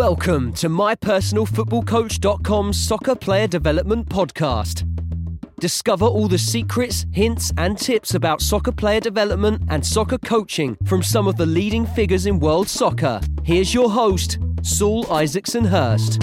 Welcome to mypersonalfootballcoach.com's soccer player development podcast. Discover all the secrets, hints, and tips about soccer player development and soccer coaching from some of the leading figures in world soccer. Here's your host, Saul Isaacson Hurst.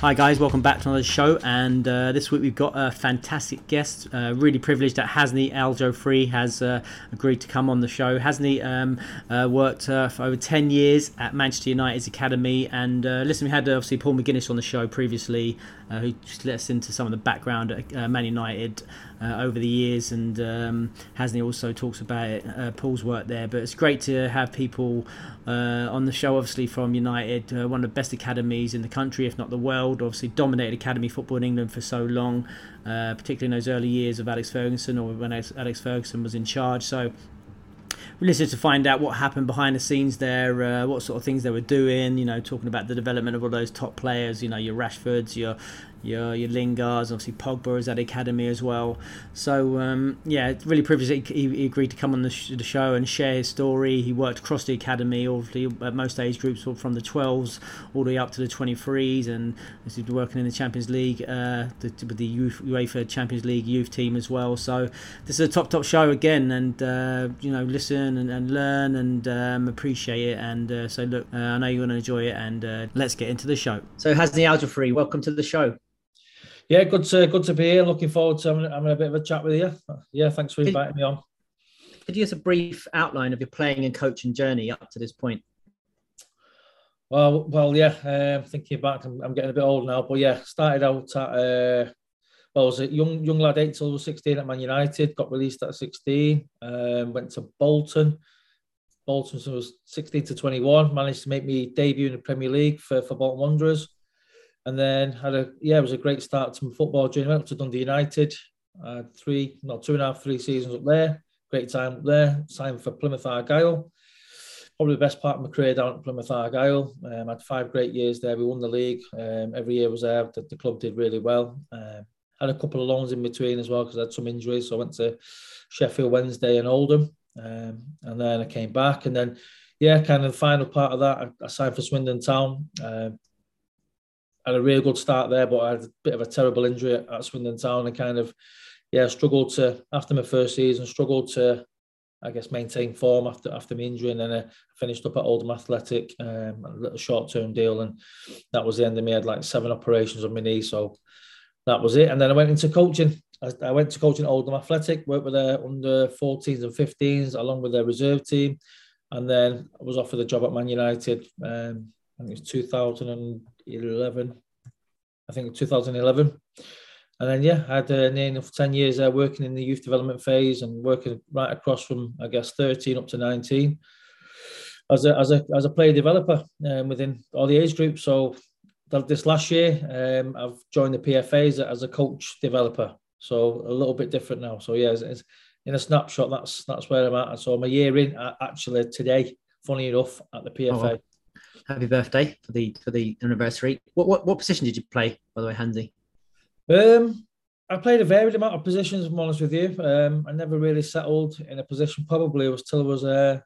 Hi guys, welcome back to another show. And uh, this week we've got a fantastic guest. Uh, really privileged that Hasni Al Free has uh, agreed to come on the show. Hasney um, uh, worked uh, for over ten years at Manchester United's academy, and uh, listen, we had obviously Paul McGuinness on the show previously, who just let us into some of the background at Man United over the years, and um, Hasney also talks about it, Paul's work there. But it's great to have people on the show, obviously from United, one of the best academies in the country, if not the world. Obviously, dominated academy football in England for so long, uh, particularly in those early years of Alex Ferguson or when Alex Ferguson was in charge. So we listened to find out what happened behind the scenes there, uh, what sort of things they were doing. You know, talking about the development of all those top players. You know, your Rashfords, your your your Lingards, obviously Pogba is at academy as well. So um, yeah, really privileged he, he, agreed to come on the, sh- the, show and share his story. He worked across the academy, obviously at most age groups, from the 12s all the way up to the 23s, and he's working in the Champions League, uh, the, with the youth, UEFA Champions League youth team as well. So this is a top top show again, and uh, you know listen and, and learn and um, appreciate it. And uh, so look, uh, I know you're going to enjoy it, and uh, let's get into the show. So Hasney Aljofree, welcome to the show. Yeah, good to good to be here. Looking forward to having, having a bit of a chat with you. Yeah, thanks for inviting me on. Could you give us a brief outline of your playing and coaching journey up to this point? Well, well, yeah. Um, thinking back, I'm, I'm, getting a bit old now, but yeah, started out at uh, well, I was a young young lad, eight till sixteen at Man United. Got released at sixteen. Um, went to Bolton. Bolton so was sixteen to twenty one. Managed to make me debut in the Premier League for for Bolton Wanderers and then had a yeah, it was a great start to my football journey. Went up to Dundee United, uh, three, not two and a half, three seasons up there. Great time up there. Signed for Plymouth Argyle. Probably the best part of my career down at Plymouth Argyle. Um, had five great years there. We won the league. Um, every year was there. The, the club did really well. Um, had a couple of loans in between as well because I had some injuries. So I went to Sheffield Wednesday and Oldham, um, and then I came back. And then, yeah, kind of the final part of that, I, I signed for Swindon Town. Uh, had a really good start there, but I had a bit of a terrible injury at, Swindon Town and kind of, yeah, struggled to, after my first season, struggled to, I guess, maintain form after after my injury. And then I finished up at Oldham Athletic, um, a little short term deal. And that was the end of me. I had like seven operations on my knee. So that was it. And then I went into coaching. I, I went to coaching Oldham Athletic, worked with their under 14s and 15s, along with their reserve team. And then I was offered a job at Man United. Um, I think it was 2011. I think 2011. And then, yeah, I had uh, near enough 10 years there working in the youth development phase and working right across from, I guess, 13 up to 19 as a, as a, as a player developer um, within all the age groups. So this last year, um, I've joined the PFAs as a coach developer. So a little bit different now. So, yeah, it's, it's in a snapshot, that's that's where I'm at. So I'm a year in, actually, today, funny enough, at the PFA. Oh, wow happy birthday for the for the anniversary. What what, what position did you play, by the way, Hansi? Um, I played a varied amount of positions. I'm honest with you. Um, I never really settled in a position. Probably it was till I was uh,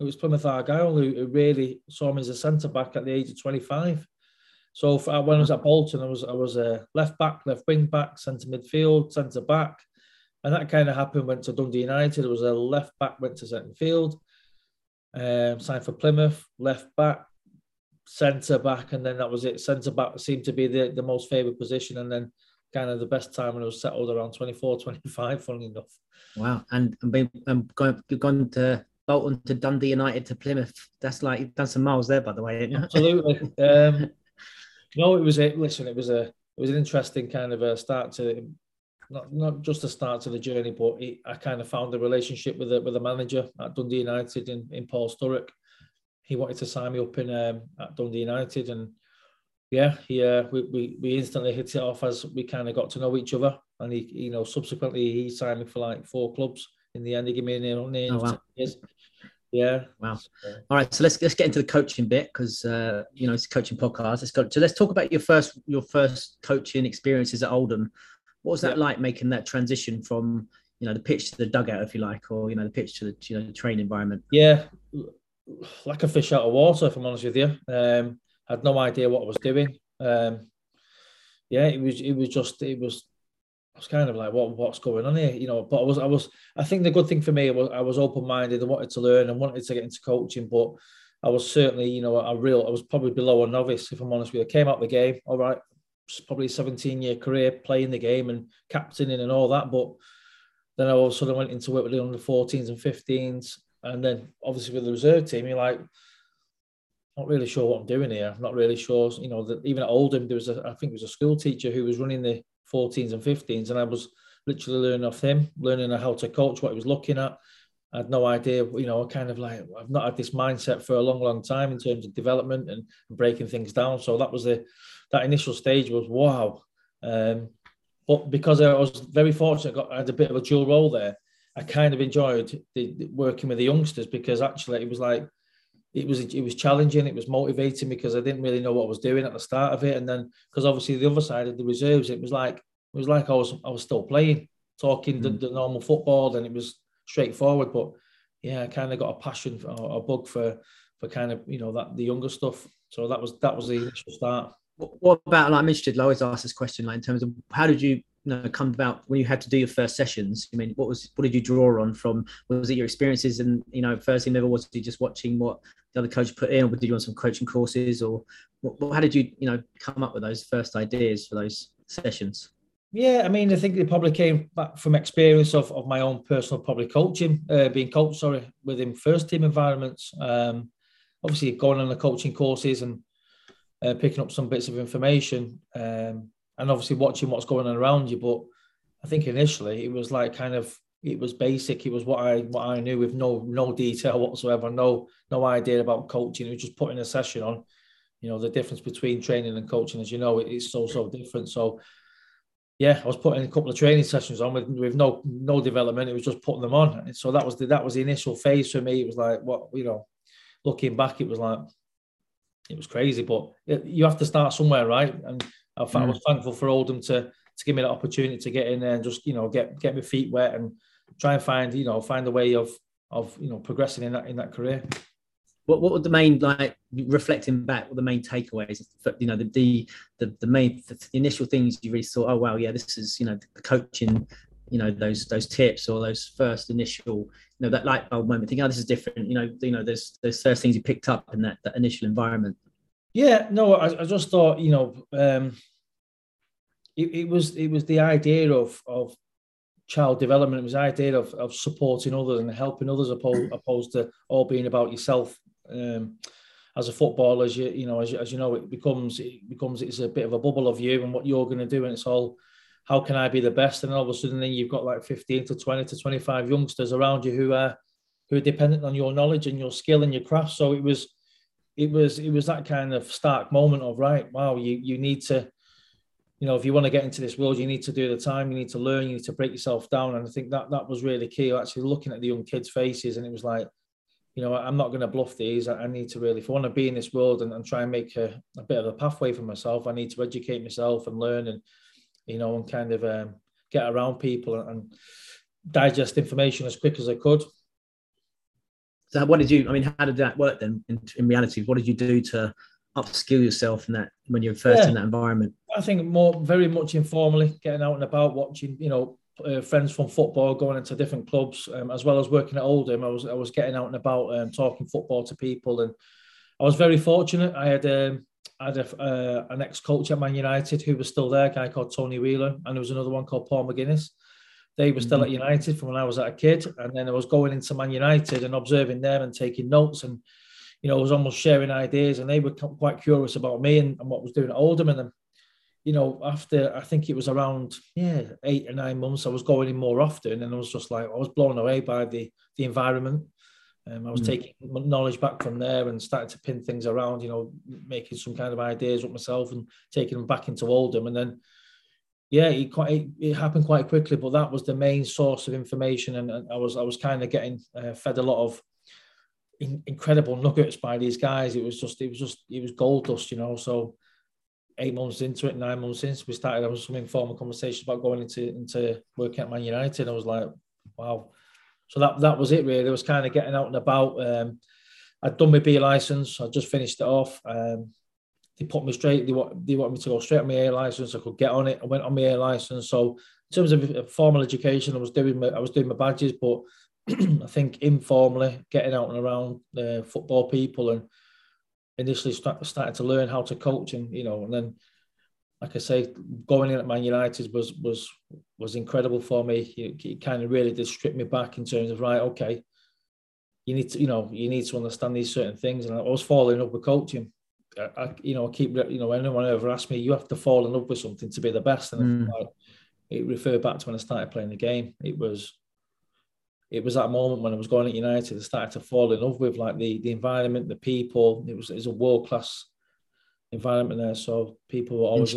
it was Plymouth Argyle who, really saw me as a centre back at the age of 25. So for, when I was at Bolton, I was I was a left back, left wing back, centre midfield, centre back, and that kind of happened. Went to Dundee United. It was a left back, went to centre field. Um, signed for Plymouth, left back, centre back, and then that was it. Centre back seemed to be the, the most favoured position, and then kind of the best time when it was settled around 24, 25, funnily enough. Wow. And, and been, um, gone, gone to Bolton to Dundee United to Plymouth. That's like you've done some miles there, by the way. Absolutely. um, no, it was a listen. It was a it was an interesting kind of a start to not not just a start to the journey, but it, I kind of found a relationship with a with a manager at Dundee United in, in Paul Sturrock he wanted to sign me up in um, at Dundee United, and yeah, he uh, we, we we instantly hit it off as we kind of got to know each other, and he you know subsequently he signed me for like four clubs. In the end, he gave me an oh, wow. years. Yeah. Wow. All right. So let's let's get into the coaching bit because uh, you know it's a coaching podcast. Let's go. So let's talk about your first your first coaching experiences at Oldham. What was that yeah. like making that transition from you know the pitch to the dugout, if you like, or you know the pitch to the you know the train environment? Yeah, like a fish out of water. If I'm honest with you, um, I had no idea what I was doing. Um, yeah, it was it was just it was I was kind of like, what what's going on here? You know, but I was I was I think the good thing for me was I was open minded and wanted to learn and wanted to get into coaching, but I was certainly, you know, a real I was probably below a novice, if I'm honest with you. I came out the game, all right, probably 17 year career playing the game and captaining and all that, but then I all of a sudden went into work with the under 14s and 15s. And then obviously with the reserve team, you're like, not really sure what I'm doing here. I'm not really sure, you know, that even at Oldham, there was a, I think it was a school teacher who was running the 14s and 15s, and I was literally learning off him, learning how to coach, what he was looking at. I had no idea, you know, kind of like I've not had this mindset for a long, long time in terms of development and breaking things down. So that was the that initial stage was wow. Um, but because I was very fortunate, I, got, I had a bit of a dual role there. I kind of enjoyed the, the working with the youngsters because actually it was like it was it was challenging, it was motivating because I didn't really know what I was doing at the start of it, and then because obviously the other side of the reserves, it was like it was like I was I was still playing, talking mm. the, the, normal football, and it was straightforward. But yeah, I kind of got a passion or a bug for for kind of you know that the younger stuff. So that was that was the initial start. What about like I'm interested? I always ask this question, like in terms of how did you know come about when you had to do your first sessions i mean what was what did you draw on from was it your experiences and you know first team level was it just watching what the other coach put in or did you want some coaching courses or what, how did you you know come up with those first ideas for those sessions yeah, I mean, I think it probably came back from experience of, of my own personal probably coaching, uh, being coached, sorry, within first team environments. Um, obviously, going on the coaching courses and uh, picking up some bits of information. Um, and obviously watching what's going on around you. But I think initially it was like kind of it was basic. It was what I what I knew with no no detail whatsoever, no no idea about coaching. It was just putting a session on. You know the difference between training and coaching, as you know, it's so so different. So yeah, I was putting a couple of training sessions on with, with no no development. It was just putting them on. And so that was the that was the initial phase for me. It was like what you know, looking back, it was like it was crazy. But it, you have to start somewhere, right? And I, mm. I was thankful for Oldham to to give me that opportunity to get in there and just you know get get my feet wet and try and find you know find a way of of you know progressing in that in that career. What what were the main like reflecting back? What the main takeaways? You know the the the, the main the initial things you really thought, oh wow, yeah, this is you know the coaching you know those those tips or those first initial you know that light bulb moment thinking oh this is different you know you know there's those first things you picked up in that that initial environment yeah no i, I just thought you know um it, it was it was the idea of of child development. It was the idea of, of supporting others and helping others opposed, opposed to all being about yourself. Um, as a footballer, as you you know, as, as you know, it becomes it becomes it's a bit of a bubble of you and what you're going to do, and it's all how can I be the best? And all of a sudden, then you've got like 15 to 20 to 25 youngsters around you who are who are dependent on your knowledge and your skill and your craft. So it was it was it was that kind of stark moment of right, wow, you you need to you know, if you want to get into this world, you need to do the time, you need to learn, you need to break yourself down. And I think that that was really key. Actually, looking at the young kids' faces, and it was like, you know, I'm not going to bluff these. I need to really, if I want to be in this world and, and try and make a, a, bit of a pathway for myself, I need to educate myself and learn and, you know, and kind of um, get around people and, and digest information as quick as I could. So, what did you? I mean, how did that work then? In, in reality, what did you do to upskill yourself in that when you're first yeah. in that environment? I think more very much informally, getting out and about, watching, you know, uh, friends from football, going into different clubs, um, as well as working at Oldham. I was I was getting out and about, um, talking football to people, and I was very fortunate. I had um, I had a, uh, an ex coach at Man United who was still there, a guy called Tony Whelan, and there was another one called Paul McGuinness. They were still mm-hmm. at United from when I was at a kid, and then I was going into Man United and observing them and taking notes and you know, I was almost sharing ideas, and they were quite curious about me and, and what was doing at Oldham. And then, you know, after I think it was around yeah eight or nine months, I was going in more often, and I was just like I was blown away by the the environment. Um, I was mm. taking knowledge back from there and starting to pin things around, you know, making some kind of ideas with myself and taking them back into Oldham. And then, yeah, it it, it happened quite quickly. But that was the main source of information, and, and I was I was kind of getting uh, fed a lot of in, incredible nuggets by these guys. It was just, it was just, it was gold dust, you know. So eight months into it, nine months since we started having some informal conversations about going into into working at Man United. I was like, wow. So that that was it really. It was kind of getting out and about. Um, I'd done my B license. I just finished it off. Um, they put me straight. They want they want me to go straight on my A license. I could get on it. I went on my A license. So in terms of uh, formal education, I was doing my I was doing my badges, but I think informally getting out and around the football people and initially start, started to learn how to coach and you know and then like I say going in at Man United was was was incredible for me it, it kind of really did strip me back in terms of right okay you need to you know you need to understand these certain things and I was falling up with coaching I, I you know I keep you know anyone ever asked me you have to fall in love with something to be the best and mm. it referred back to when I started playing the game it was it was that moment when I was going at United, I started to fall in love with like the the environment, the people. It was it was a world class environment there. So people were always.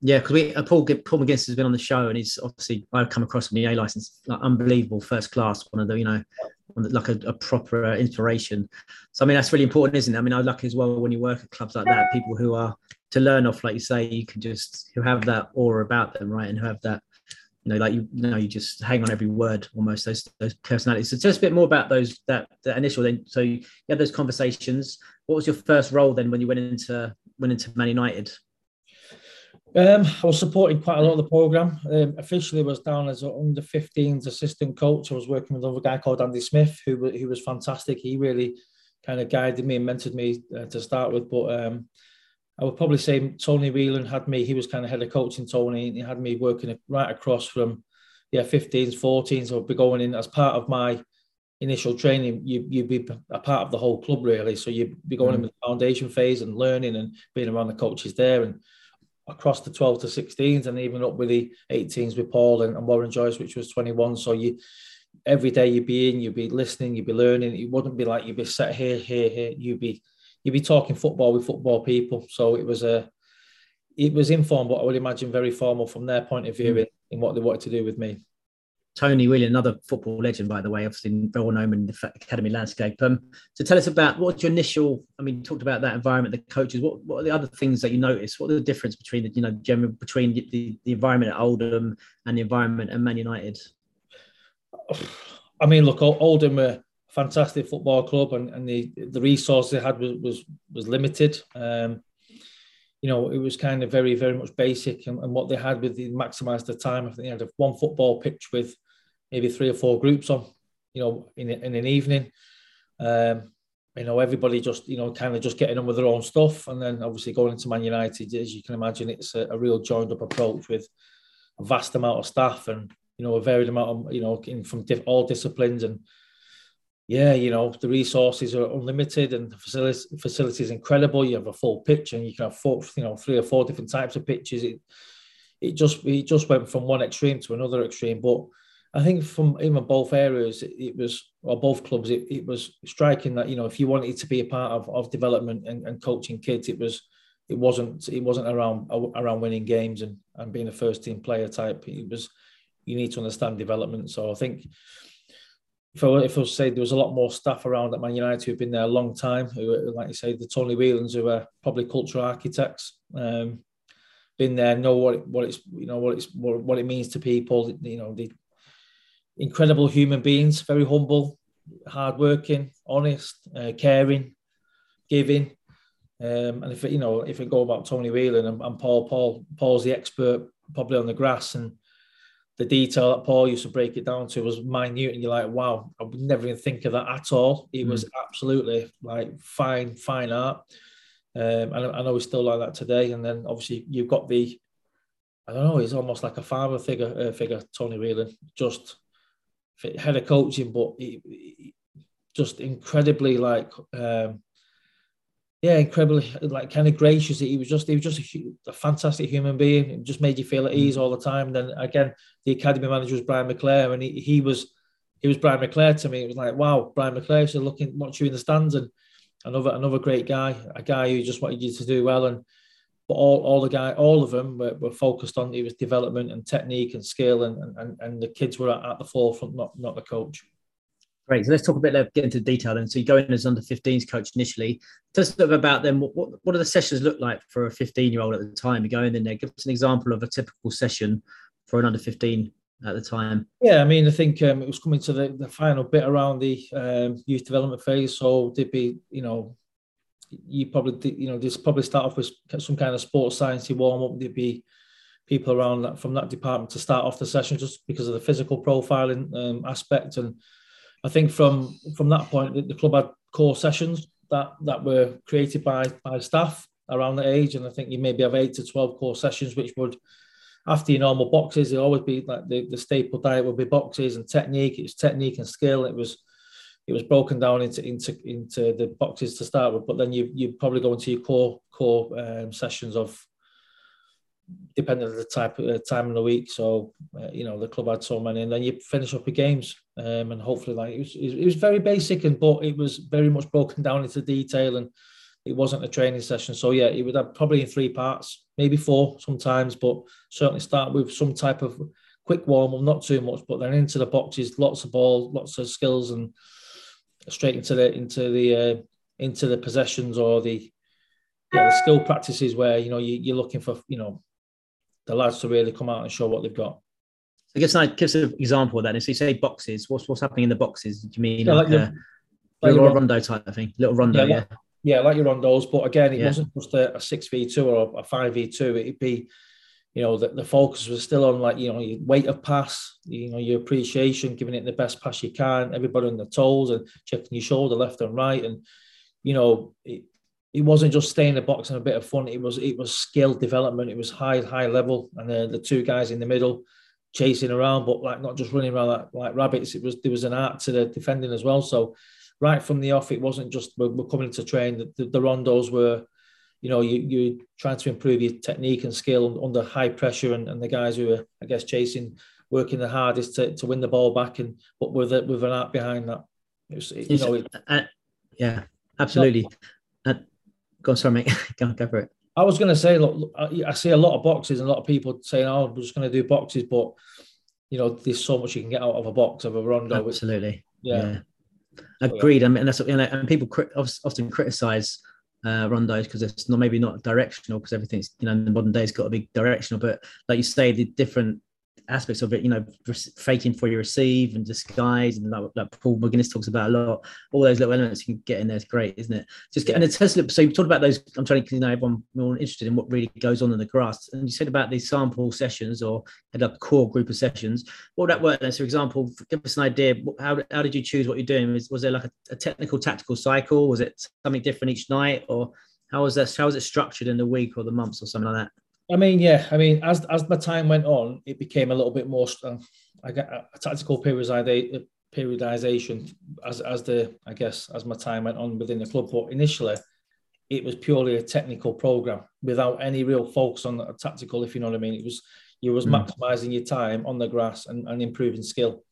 Yeah, because we uh, Paul Paul McGuinness has been on the show, and he's obviously I've come across from the A license, like unbelievable, first class, one of the you know, like a, a, proper inspiration. So I mean that's really important, isn't it? I mean I lucky as well when you work at clubs like that, people who are to learn off, like you say, you can just who have that aura about them, right, and who have that you know, like you, you know, you just hang on every word almost those those personalities. So just a bit more about those that the initial then. So you had those conversations. What was your first role then when you went into went into Man United? Um, I was supporting quite a lot of the program. Um, officially, was down as an under 15s assistant coach. I was working with another guy called Andy Smith, who who was fantastic. He really kind of guided me and mentored me uh, to start with. But um, I would probably say Tony Whelan had me, he was kind of head of coaching Tony, and he had me working right across from, yeah, 15s, 14s. I would be going in as part of my initial training. You, you'd be a part of the whole club, really. So you'd be going mm. in the foundation phase and learning and being around the coaches there and across the 12 to 16s and even up with the 18s with Paul and, and Warren Joyce, which was 21. So you, every day you'd be in, you'd be listening, you'd be learning. It wouldn't be like you'd be sat here, here, here. You'd be you'd be talking football with football people. So it was a, it was informal, but I would imagine very formal from their point of view mm. in, in, what they wanted to do with me. Tony Whelan, another football legend, by the way, obviously well known in the academy landscape. Um, so tell us about what's your initial. I mean, talked about that environment, the coaches. What, what are the other things that you notice? What are the difference between the you know general between the, the environment at Oldham and the environment at Man United? I mean, look, Oldham were a fantastic football club, and, and the the resource they had was was, was limited. Um, you know, it was kind of very very much basic, and, and what they had with the maximised the time. I think they had one football pitch with maybe three or four groups on. You know, in in an evening. Um, you know, everybody just, you know, kind of just getting on with their own stuff. And then obviously going into Man United, as you can imagine, it's a, a real joined up approach with a vast amount of staff and, you know, a varied amount of, you know, in, from diff, all disciplines and yeah, you know, the resources are unlimited and the facilities facility is incredible. You have a full pitch and you can have four, you know, three or four different types of pitches. It it just it just went from one extreme to another extreme. But I think from even both areas, it, was or both clubs, it, it was striking that you know if you wanted to be a part of, of development and, and coaching kids, it was it wasn't it wasn't around around winning games and, and being a first team player type. It was you need to understand development. So I think if I, if I say there was a lot more staff around at Man United who've been there a long time, who, like you say, the Tony Whelans who are probably cultural architects, um, been there, know what it, what it's you know what it's what, what it means to people. You know, the incredible human beings, very humble, hardworking, honest, uh, caring, giving. Um, and if it, you know, if we go about Tony Whelan and, and Paul, Paul, Paul's the expert probably on the grass and the detail that Paul used to break it down to was minute, and you're like, wow, I would never even think of that at all. It mm. was absolutely like fine, fine art. Um, and I know he's still like that today. And then obviously you've got the, I don't know, he's almost like a father figure, uh, figure Tony Whelan, just head of coaching, but he, he just incredibly like um, yeah, incredibly like kind of gracious. He was just he was just a, a, fantastic human being. It just made you feel at ease mm. all the time. And then again, the academy manager was Brian McClair, and he, he was he was Brian McClair to me. It was like wow, Brian McClair. So looking, watching you in the stands, and another another great guy, a guy who just wanted you to do well. And but all, all the guy, all of them were, were focused on it was development and technique and skill, and and, and the kids were at, at the forefront, not not the coach. Great. So let's talk a bit, get into detail then. So you go in as under 15s coach initially. Tell us a bit about them. What, what, what do the sessions look like for a 15 year old at the time? You go in there, give us an example of a typical session for an under 15 at the time. Yeah, I mean, I think um, it was coming to the, the final bit around the um, youth development phase. So there'd be, you know, you probably, you know, just probably start off with some kind of sports science warm up. There'd be people around that from that department to start off the session just because of the physical profiling um, aspect and I think from from that point, the, the club had core sessions that that were created by by staff around the age, and I think you maybe have eight to twelve core sessions, which would after your normal boxes, it always be like the, the staple diet would be boxes and technique. It was technique and skill. It was it was broken down into into into the boxes to start with, but then you you probably go into your core core um, sessions of depending on the type uh, time of the week. So uh, you know the club had so many, and then you finish up your games, um, and hopefully like it was, it was very basic, and but it was very much broken down into detail, and it wasn't a training session. So yeah, it would have probably in three parts, maybe four sometimes, but certainly start with some type of quick warm up, not too much, but then into the boxes, lots of ball, lots of skills, and straight into the into the uh, into the possessions or the yeah, the skill practices where you know you, you're looking for you know the lads to really come out and show what they've got. I guess I give an example of that. So you say boxes. What's what's happening in the boxes? Do you mean yeah, like, like, a, like little rondo type of thing? Little rondo, yeah. Yeah, yeah like your rondos. But again, it wasn't just a six v two or a five v two. It'd be, you know, the, the focus was still on like you know your weight of pass, you know your appreciation, giving it the best pass you can, everybody on the toes and checking your shoulder left and right, and you know it, it wasn't just staying in the box and a bit of fun. It was it was skill development. It was high high level, and the, the two guys in the middle chasing around, but like not just running around like, like rabbits. It was there was an art to the defending as well. So right from the off, it wasn't just we're, we're coming to train. The, the, the, rondos were, you know, you you're trying to improve your technique and skill under high pressure, and, and the guys who are, I guess chasing, working the hardest to, to win the ball back, and but with a, with an art behind that. It was, you know, it, uh, yeah, absolutely. Uh, Go, on, sorry, mate. go, go for it. I was going to say, look, I see a lot of boxes and a lot of people saying, "Oh, we're just going to do boxes," but you know, there's so much you can get out of a box of a rondo. Absolutely. yeah. yeah. Agreed. I mean, and that's you know, and people often criticize uh, rondos because it's not maybe not directional because everything's you know in the modern day has got to be directional. But like you say, the different aspects of it, you know, faking for your receive and disguise, and like, like Paul McGuinness talks about a lot. All those little elements you can get in there is great, isn't it? Just getting a Tesla. So you talked about those. I'm trying to, you know, everyone more interested in what really goes on in the grass. And you said about these sample sessions or had a core group of sessions. What would that work then? So, for example, give us an idea. How, how did you choose what you're doing? Was, was there like a, a technical tactical cycle? Was it something different each night, or how was that? How was it structured in the week or the months or something like that? I mean, yeah. I mean, as as the time went on, it became a little bit more. Uh, I get a, tactical periodization as as the I guess as my time went on within the club. But initially, it was purely a technical program without any real focus on the tactical. If you know what I mean, it was you was mm. maximizing your time on the grass and, and improving skill.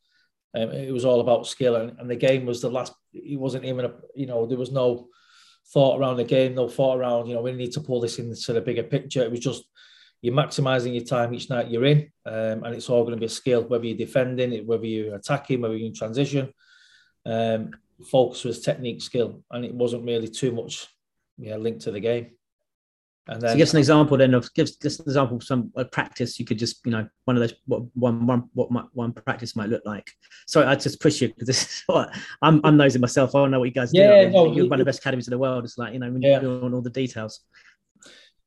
Um, it was all about skill, and, and the game was the last. It wasn't even a you know there was no thought around the game, no thought around, you know, we need to pull this into the bigger picture. It was just you're maximizing your time each night you're in, um, and it's all going to be a skill, whether you're defending, whether you're attacking, whether you're in transition. Um, focus was technique, skill, and it wasn't really too much yeah, linked to the game. And then, so give us an example then of give us an example of some practice you could just you know one of those what one one what my, one practice might look like. Sorry, I just push you because this is what I'm I'm nosing myself. I don't know what you guys yeah, do. No, you're one of the best academies in the world. It's like you know when yeah. you're on all the details.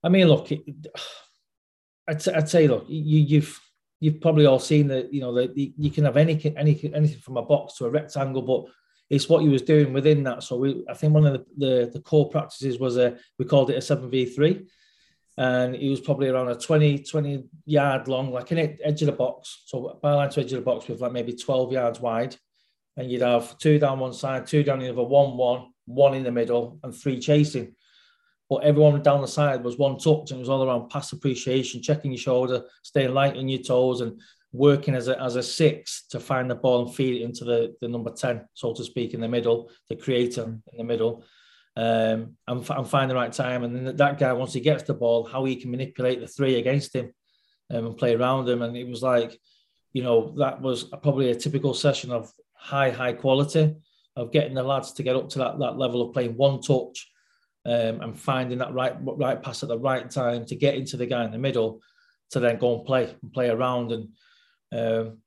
I mean, look, I'd, I'd say look, you, you've you've probably all seen that you know that you can have any any anything from a box to a rectangle, but it's what he was doing within that. So we, I think one of the, the, the core practices was a we called it a seven v three, and it was probably around a 20, 20 yard long, like an edge of the box. So byline to edge of the box with like maybe twelve yards wide, and you'd have two down one side, two down the other, one one, one in the middle, and three chasing. But everyone down the side was one touch, and it was all around pass appreciation, checking your shoulder, staying light on your toes, and working as a, as a six to find the ball and feed it into the, the number 10, so to speak, in the middle, the creator in the middle, um, and, and find the right time. And then that guy, once he gets the ball, how he can manipulate the three against him um, and play around him. And it was like, you know, that was probably a typical session of high, high quality. of getting the lads to get up to that, that level of playing one touch um, and finding that right right pass at the right time to get into the guy in the middle to then go and play and play around and um,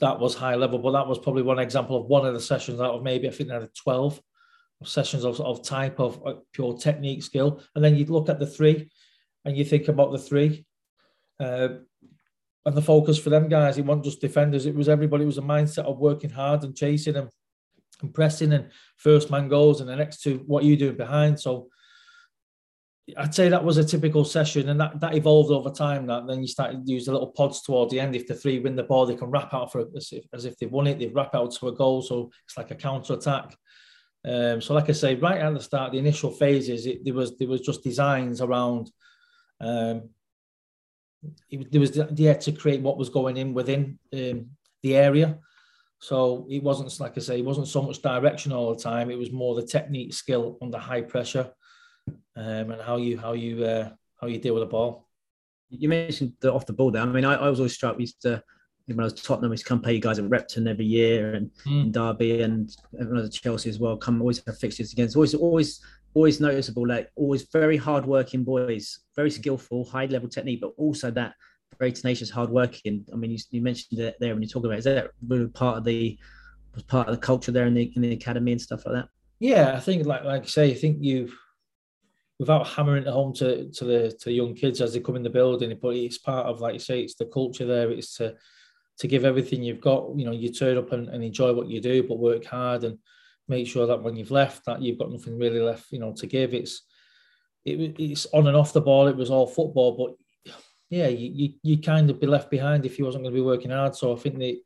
that was high level. But that was probably one example of one of the sessions out of maybe I think they had 12 sessions of, of type of pure technique skill. And then you'd look at the three and you think about the three. Uh, and the focus for them guys, it wasn't just defenders, it was everybody, it was a mindset of working hard and chasing them and pressing and first man goals and the next two, what are you doing behind? So I'd say that was a typical session, and that, that evolved over time. That then you started to use the little pods towards the end. If the three win the ball, they can wrap out for as if, as if they've won it. They wrap out to a goal, so it's like a counter attack. Um, so, like I say, right at the start, the initial phases, it, there was there was just designs around. Um, it, there was the idea to create what was going in within um, the area. So it wasn't like I say, it wasn't so much direction all the time. It was more the technique, skill under high pressure um, and how you how you uh, how you deal with the ball. You mentioned the off the ball there. I mean, I, I was always struck. We used to when I was Tottenham, we used to come play you guys at Repton every year, and mm. Derby, and when I was at Chelsea as well. Come always have fixtures against. Always, always, always noticeable. Like always, very hard working boys, very skillful, high level technique, but also that very tenacious, hard working. I mean, you, you mentioned it there when you talk about. It. Is that really part of the was part of the culture there in the in the academy and stuff like that? Yeah, I think like like I say, I think you without hammering it home to to the to young kids as they come in the building. But it's part of, like you say, it's the culture there. It's to to give everything you've got. You know, you turn up and, and enjoy what you do, but work hard and make sure that when you've left, that you've got nothing really left, you know, to give. It's it, it's on and off the ball. It was all football, but yeah, you, you you kind of be left behind if you wasn't going to be working hard. So I think the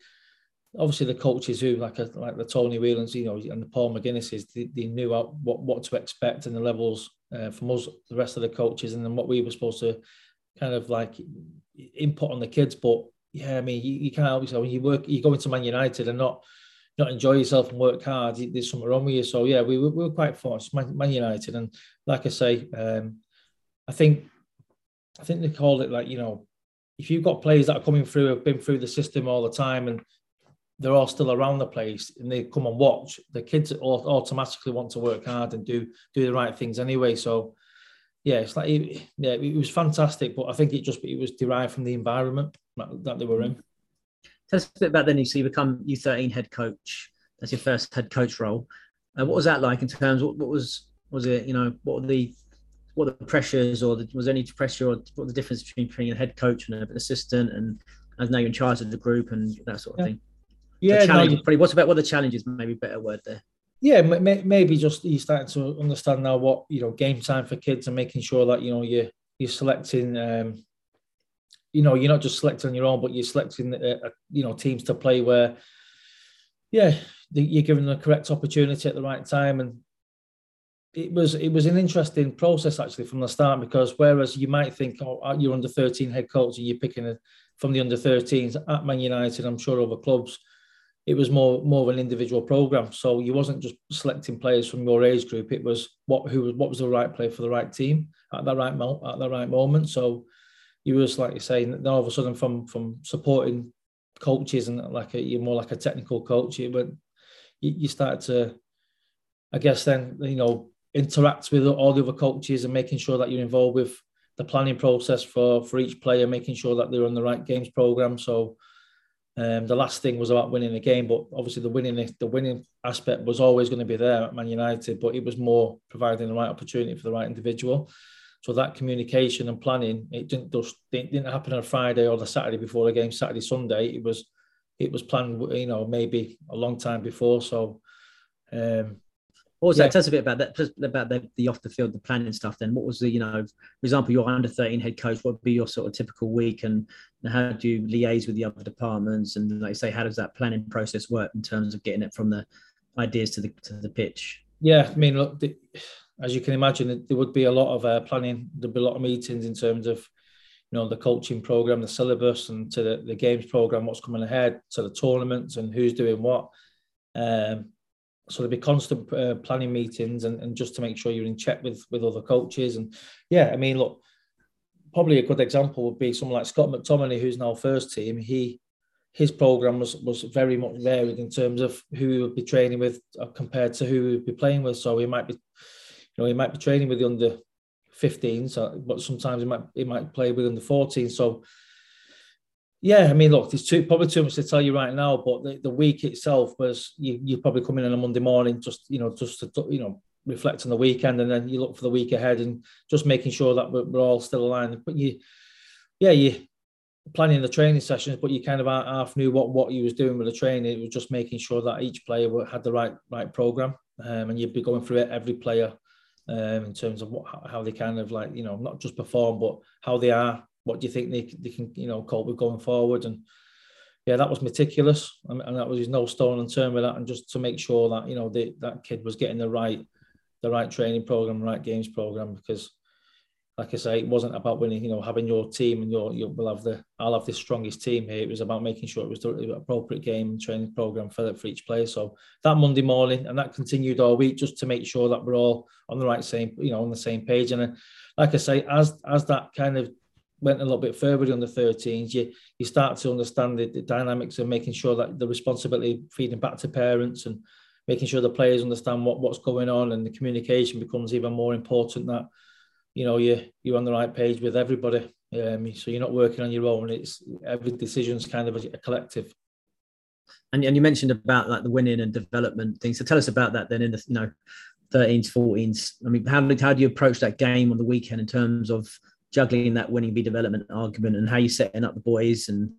obviously the coaches who like a, like the Tony Whelans, you know, and the Paul McGuinnesses, they, they knew what what to expect and the levels uh, from us, the rest of the coaches, and then what we were supposed to kind of like input on the kids. But yeah, I mean, you, you can't yourself when you work, you go into Man United and not not enjoy yourself and work hard. There's something wrong with you. So yeah, we, were, we were quite fortunate, Man, Man United, and like I say, um, I think I think they call it like you know, if you've got players that are coming through, have been through the system all the time, and they're all still around the place and they come and watch, the kids automatically want to work hard and do do the right things anyway. So yeah, it's like yeah, it was fantastic, but I think it just it was derived from the environment that they were in. Tell us a bit about then. You see, you become U13 head coach. That's your first head coach role. Uh, what was that like in terms? What, what was was it? You know, what were the what the pressures, or the, was there any pressure, or what the difference between being a head coach and an assistant, and as now you're in charge of the group and that sort of yeah. thing? Yeah, challenge, no, probably. What's about what the challenges? Maybe better word there. Yeah, maybe just you starting to understand now what you know game time for kids and making sure that you know you you're selecting. Um, you know, you're not just selecting on your own, but you're selecting, uh, uh, you know, teams to play where, yeah, you're giving them the correct opportunity at the right time, and it was it was an interesting process actually from the start because whereas you might think, oh, you're under 13 head coach and you're picking a, from the under 13s at Man United, I'm sure other clubs it was more more of an individual program. So you wasn't just selecting players from your age group. It was what who what was the right player for the right team at the right mo- at the right moment. So you was like you say, then all of a sudden from from supporting coaches and like a, you're more like a technical coach. You went you, you started to, I guess then you know interact with all the other coaches and making sure that you're involved with the planning process for for each player, making sure that they're on the right games program. So um, the last thing was about winning the game, but obviously the winning the winning aspect was always going to be there at Man United, but it was more providing the right opportunity for the right individual. So that communication and planning, it didn't just it didn't happen on a Friday or the Saturday before the game, Saturday Sunday. It was it was planned, you know, maybe a long time before. So um, what was yeah. that? Tell us a bit about that, about the, the off the field, the planning stuff. Then, what was the, you know, for example, you're under 13 head coach. What would be your sort of typical week, and how do you liaise with the other departments? And like say, how does that planning process work in terms of getting it from the ideas to the to the pitch? Yeah, I mean, look, the, as you can imagine, there would be a lot of uh, planning. There'd be a lot of meetings in terms of, you know, the coaching program, the syllabus, and to the, the games program, what's coming ahead, to the tournaments, and who's doing what. Um, so there'll be constant uh, planning meetings and, and just to make sure you're in check with with other coaches and yeah i mean look probably a good example would be someone like scott mctominay who's now first team he his program was was very much varied in terms of who he would be training with uh, compared to who he would be playing with. So he might be, you know, he might be training with the under 15s, but sometimes he might he might play with under 14. So yeah, I mean, look, there's too, probably too much to tell you right now, but the, the week itself was you you probably come in on a Monday morning, just you know, just to you know reflect on the weekend, and then you look for the week ahead, and just making sure that we're, we're all still aligned. But you, yeah, you planning the training sessions, but you kind of half knew what what you was doing with the training. It was just making sure that each player had the right right program, um, and you'd be going through it every player um, in terms of what how they kind of like you know not just perform, but how they are what do you think they, they can you know cope with going forward and yeah that was meticulous and, and that was no stone unturned with that and just to make sure that you know the, that kid was getting the right the right training program right games program because like I say, it wasn't about winning, you know, having your team and your, you will have the, I'll have the strongest team here. It was about making sure it was the appropriate game and training program for, for each player. So that Monday morning, and that continued all week just to make sure that we're all on the right same, you know, on the same page. And uh, like I say, as, as that kind of went a little bit further on the 13s, you you start to understand the, the, dynamics of making sure that the responsibility feeding back to parents and making sure the players understand what, what's going on and the communication becomes even more important that you know you you're on the right page with everybody. Um, so you're not working on your own. It's every decision's kind of a, a collective. And, and you mentioned about like the winning and development thing so tell us about that then in the you know 13s 14s i mean how, how do you approach that game on the weekend in terms of juggling that winning be development argument and how you setting up the boys and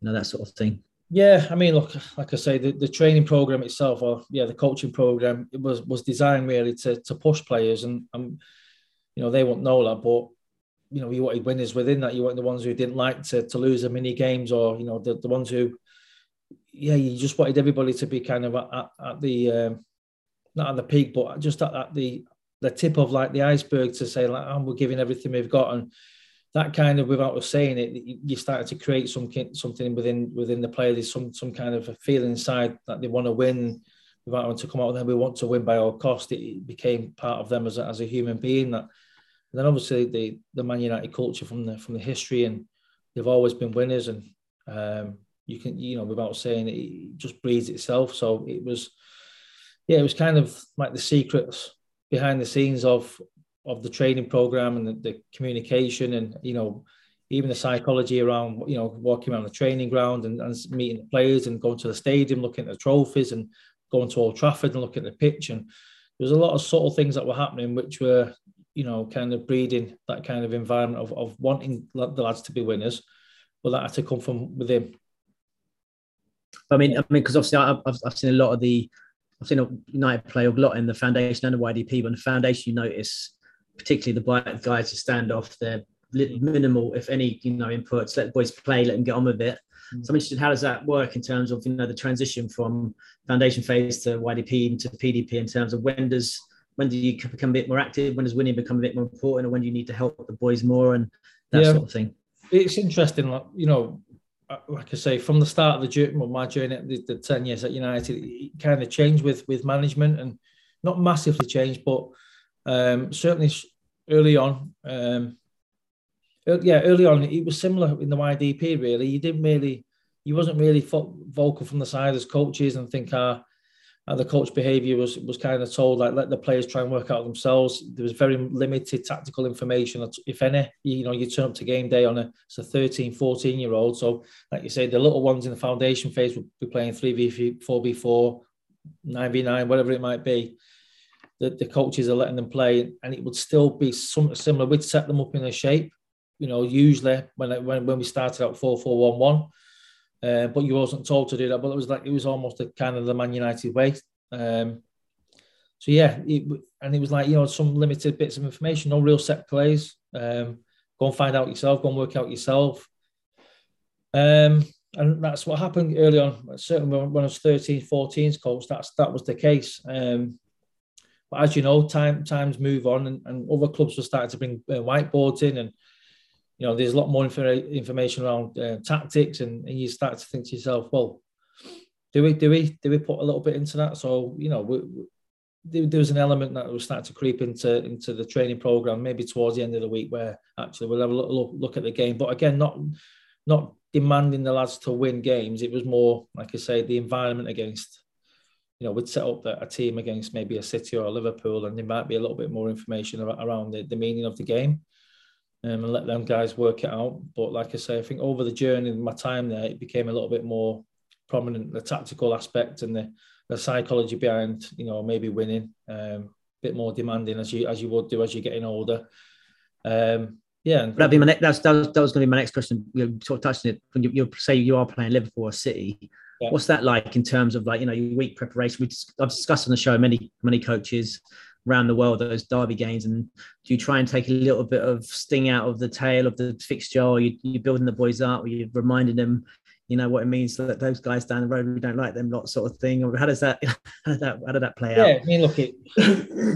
you know that sort of thing. Yeah, I mean, look, like I say, the, the training program itself, or yeah, the coaching program, it was was designed really to to push players, and um, you know they won't know that, but you know you wanted winners within that. You want the ones who didn't like to to lose the mini games, or you know the, the ones who, yeah, you just wanted everybody to be kind of at, at the um, not at the peak, but just at, at the the tip of like the iceberg to say like, oh, we're giving everything we've got, and that kind of without us saying it, you started to create some something within within the player. There's some some kind of a feeling inside that they want to win without having to come out and then we want to win by all cost. It became part of them as a, as a human being. That then obviously the the Man United culture from the from the history and they've always been winners and um, you can you know without saying it, it just breeds itself. So it was yeah, it was kind of like the secrets behind the scenes of of the training program and the, the, communication and you know even the psychology around you know walking around the training ground and, and meeting the players and going to the stadium looking at the trophies and going to Old Trafford and looking at the pitch. And there was a lot of subtle things that were happening which were you know kind of breeding that kind of environment of, of wanting the lads to be winners but that had to come from within. I mean, I mean, because obviously I've, I've seen a lot of the I've seen a United play a lot in the foundation and the YDP, but in the foundation, you notice particularly the guys who stand off, they're minimal, if any, you know, inputs. Let the boys play, let them get on with it. Mm. So I'm interested, how does that work in terms of you know the transition from foundation phase to YDP into PDP in terms of when does when do you become a bit more active? When does winning become a bit more important, or when do you need to help the boys more and that yeah, sort of thing? It's interesting, like you know, uh, like I say, from the start of the journey, well, my journey, the, the ten years at United, it kind of changed with with management and not massively changed, but um, certainly early on. Um, yeah, early on, it was similar in the YDP. Really, you didn't really, you wasn't really vocal from the side as coaches and think, ah, uh, the coach behaviour was was kind of told like let the players try and work out themselves. There was very limited tactical information, if any. You know, you turn up to game day on a it's a 13, 14 year old. So, like you say, the little ones in the foundation phase would be playing 3v, 4v4, 9v9, whatever it might be. The, the coaches are letting them play, and it would still be something similar. We'd set them up in a shape. You know, usually when when, when we started out 4 4 1 1 uh, but you wasn't told to do that. But it was like it was almost a kind of the Man United way. Um, so yeah, it, and it was like you know some limited bits of information, no real set plays. Um, go and find out yourself. Go and work out yourself. Um, and that's what happened early on. Certainly when I was 13, 14's coach, that's that was the case. Um, but as you know, time times move on, and, and other clubs were starting to bring uh, whiteboards in, and you know, there's a lot more information around uh, tactics, and, and, you start to think to yourself, well, do we do we do we put a little bit into that? So you know, we, we, there was an element that was starting to creep into into the training program, maybe towards the end of the week, where actually we'll have a look, look at the game, but again, not not demanding the lads to win games. It was more, like I say, the environment against. You know, we'd set up a team against maybe a City or a Liverpool, and there might be a little bit more information around the, the meaning of the game, um, and let them guys work it out. But like I say, I think over the journey, my time there, it became a little bit more prominent the tactical aspect and the, the psychology behind, you know, maybe winning. Um, a bit more demanding as you as you would do as you're getting older. Um, yeah, that'd be my next. That's, that was, that was going to be my next question. You sort of touched on it when you, you say you are playing Liverpool or City. Yeah. What's that like in terms of like you know your week preparation? We I've discussed on the show many many coaches around the world those derby games, and do you try and take a little bit of sting out of the tail of the fixture, or you you building the boys up, or you're reminding them you know what it means that those guys down the road we don't like them lot sort of thing. Or how does that how did that how did that play yeah, out? Yeah i mean look it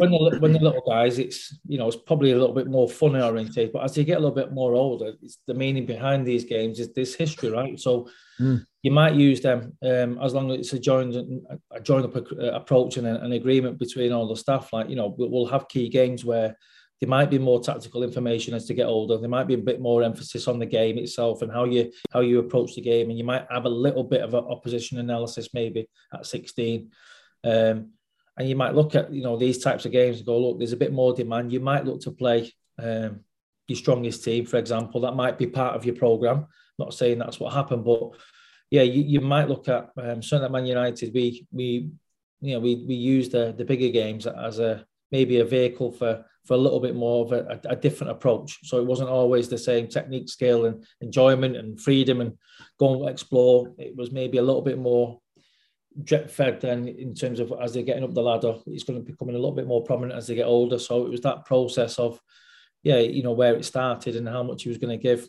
when the when the little guys it's you know it's probably a little bit more fun oriented but as you get a little bit more older it's the meaning behind these games is this history right? So mm. you might use them um, as long as it's a joined a joined up approach and an agreement between all the staff like you know we'll have key games where there might be more tactical information as to get older. There might be a bit more emphasis on the game itself and how you how you approach the game, and you might have a little bit of an opposition analysis maybe at 16. Um, and you might look at you know these types of games and go, look, there's a bit more demand. You might look to play um, your strongest team, for example. That might be part of your program. Not saying that's what happened, but yeah, you, you might look at um, certainly at Man United. We we you know we we use the the bigger games as a maybe a vehicle for for a little bit more of a, a, different approach. So it wasn't always the same technique, skill, and enjoyment and freedom and go and explore. It was maybe a little bit more drip fed then in terms of as they're getting up the ladder. It's going to be becoming a little bit more prominent as they get older. So it was that process of, yeah, you know, where it started and how much he was going to give. Do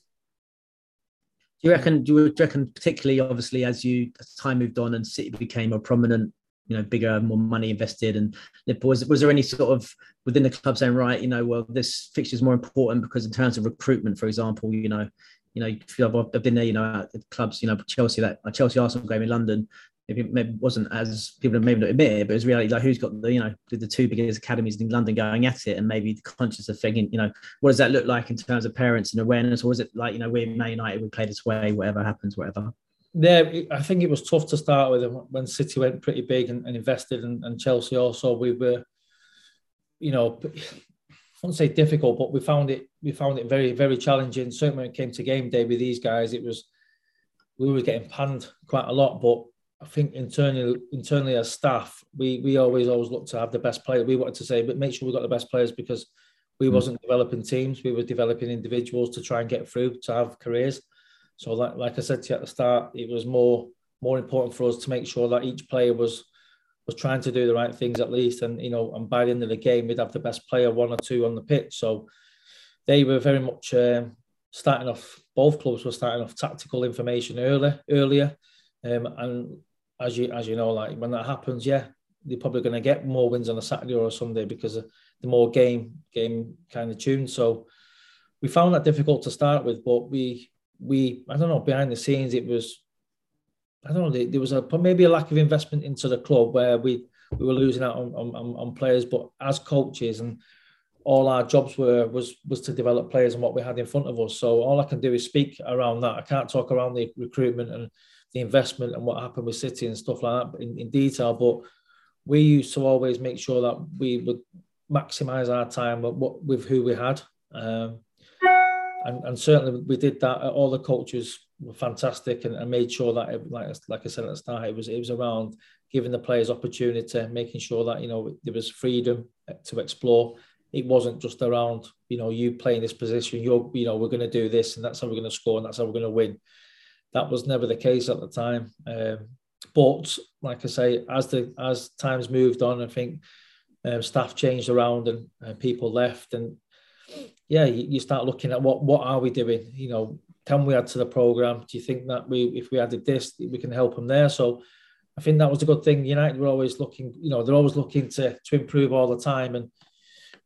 you reckon? Do you reckon, particularly, obviously, as you as time moved on and City became a prominent you know bigger, more money invested, and was was there any sort of within the club saying right, you know, well this fixture is more important because in terms of recruitment, for example, you know, you know, I've been there, you know, at clubs, you know, Chelsea that Chelsea Arsenal game in London, maybe, maybe wasn't as people maybe not admit it, but it's really like who's got the you know the two biggest academies in London going at it, and maybe the conscious of thinking, you know, what does that look like in terms of parents and awareness, or is it like you know we're Man United, we play this way, whatever happens, whatever yeah, I think it was tough to start with when City went pretty big and, and invested, and, and, Chelsea also. We were, you know, I won't say difficult, but we found it we found it very very challenging. Certainly when it came to game day with these guys, it was we were getting panned quite a lot. But I think internally internally as staff, we we always always looked to have the best player. We wanted to say, but make sure we got the best players because we mm. wasn't developing teams. We were developing individuals to try and get through to have careers. So, like, like I said to you at the start, it was more more important for us to make sure that each player was was trying to do the right things at least, and you know, and by the end of the game, we'd have the best player, one or two on the pitch. So, they were very much um, starting off. Both clubs were starting off tactical information earlier, earlier, um, and as you as you know, like when that happens, yeah, they're probably going to get more wins on a Saturday or a Sunday because the more game game kind of tuned. So we found that difficult to start with, but we we I don't know behind the scenes it was I don't know there was a maybe a lack of investment into the club where we we were losing out on, on, on players, but as coaches and all our jobs were was was to develop players and what we had in front of us. So all I can do is speak around that. I can't talk around the recruitment and the investment and what happened with City and stuff like that in, in detail. But we used to always make sure that we would maximise our time with, with who we had. Um, and, and certainly we did that. All the coaches were fantastic and, and made sure that, it, like like I said at the start, it was it was around giving the players opportunity, making sure that you know there was freedom to explore. It wasn't just around you know you playing this position. You're you know we're going to do this and that's how we're going to score and that's how we're going to win. That was never the case at the time. Um, but like I say, as the as times moved on, I think um, staff changed around and, and people left and yeah, you, you, start looking at what what are we doing? You know, can we add to the program? Do you think that we, if we added this, we can help them there? So, I think that was a good thing. United were always looking, you know, they're always looking to to improve all the time, and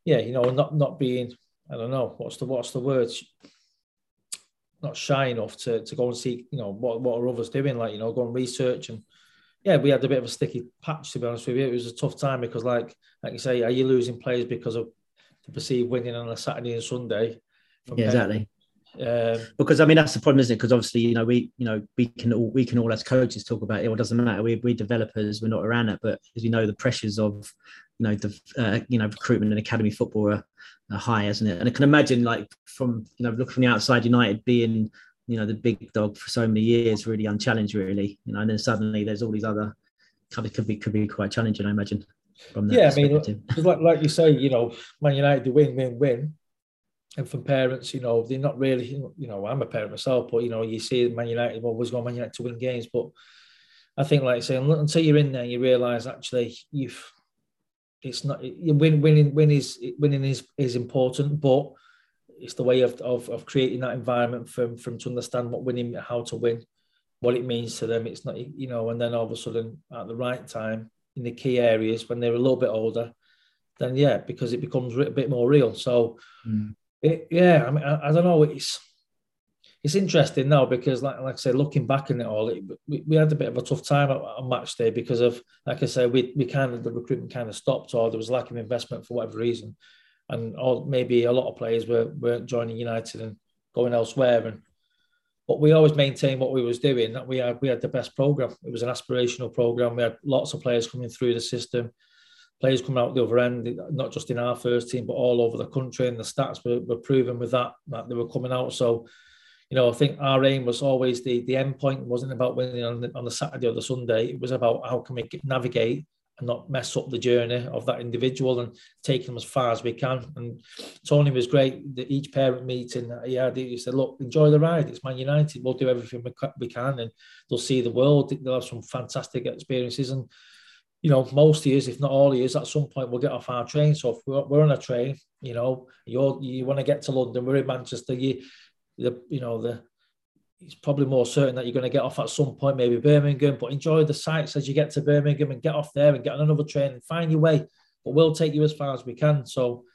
yeah, you know, not not being, I don't know, what's the what's the word, not shy enough to to go and see, you know, what what are others doing, like you know, go and research and. Yeah, we had a bit of a sticky patch to be honest with you. It was a tough time because, like, like you say, are you losing players because of to perceive winning on a Saturday and Sunday. Yeah, exactly. Um, because I mean that's the problem, isn't it? Because obviously, you know, we you know we can all we can all as coaches talk about it. Well, it doesn't matter. We we developers, we're not around it, but as you know, the pressures of you know the uh, you know recruitment and academy football are, are, high, isn't it? And I can imagine like from you know looking from the outside, United being you know the big dog for so many years, really unchallenged, really. You know, and then suddenly there's all these other could be could be quite challenging, I imagine. From that yeah, I mean, like like you say, you know, Man United do win, win, win. And from parents, you know, they're not really, you know, I'm a parent myself, but you know, you see Man United always want Man United to win games, but I think, like I say, until you're in there, you realise actually you've, it's not you win, winning, win is winning is is important, but it's the way of, of of creating that environment from from to understand what winning, how to win, what it means to them. It's not, you know, and then all of a sudden at the right time in the key areas when they're a little bit older, then yeah, because it becomes a bit more real. So. Mm it, yeah, I mean, I, I, don't know. It's it's interesting now because, like, like I said, looking back on it all, it, we, we had a bit of a tough time on match day because of, like I said, we, we kind of the recruitment kind of stopped or there was lack of investment for whatever reason, and or maybe a lot of players were weren't joining United and going elsewhere. And but we always maintained what we was doing. That we had we had the best program. It was an aspirational program. We had lots of players coming through the system players coming out the other end, not just in our first team, but all over the country. And the stats were, were proven with that, that they were coming out. So, you know, I think our aim was always the, the end point wasn't about winning on the, on the Saturday or the Sunday. It was about how can we navigate and not mess up the journey of that individual and take them as far as we can. And Tony was great. The, each parent meeting he had, he said, "Look, enjoy the ride. It's Man United. We'll do everything we can, and they'll see the world. They'll have some fantastic experiences." And you know, most years, if not all years, at some point we'll get off our train. So if we're, we're on a train, you know, you you want to get to London, we're in Manchester, you, the, you know, the, it's probably more certain that you're going to get off at some point, maybe Birmingham, but enjoy the sights as you get to Birmingham and get off there and get on another train and find your way. But we'll take you as far as we can. So,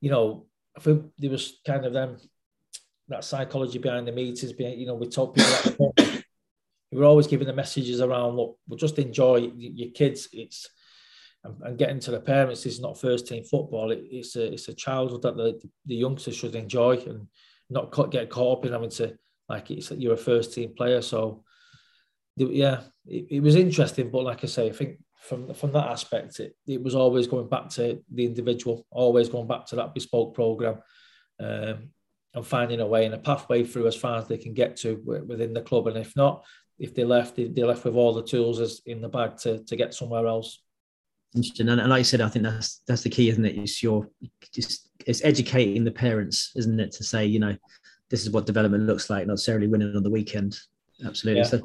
you know, I think there was kind of them that psychology behind the meetings, being, you know, we told people we were always giving the messages around look we'll just enjoy your kids it's and, getting to the parents is not first team football it, it's a it's a childhood that the, the youngsters should enjoy and not get caught up in having to like it's you're a first team player so yeah it, it was interesting but like i say i think from from that aspect it, it was always going back to the individual always going back to that bespoke program um, and finding a way and a pathway through as far as they can get to within the club and if not if they left, they, they left with all the tools as in the bag to, to get somewhere else. Interesting, and, and like I said, I think that's that's the key, isn't it? It's your just it's educating the parents, isn't it, to say, you know, this is what development looks like, not necessarily winning on the weekend. Absolutely. Yeah. So,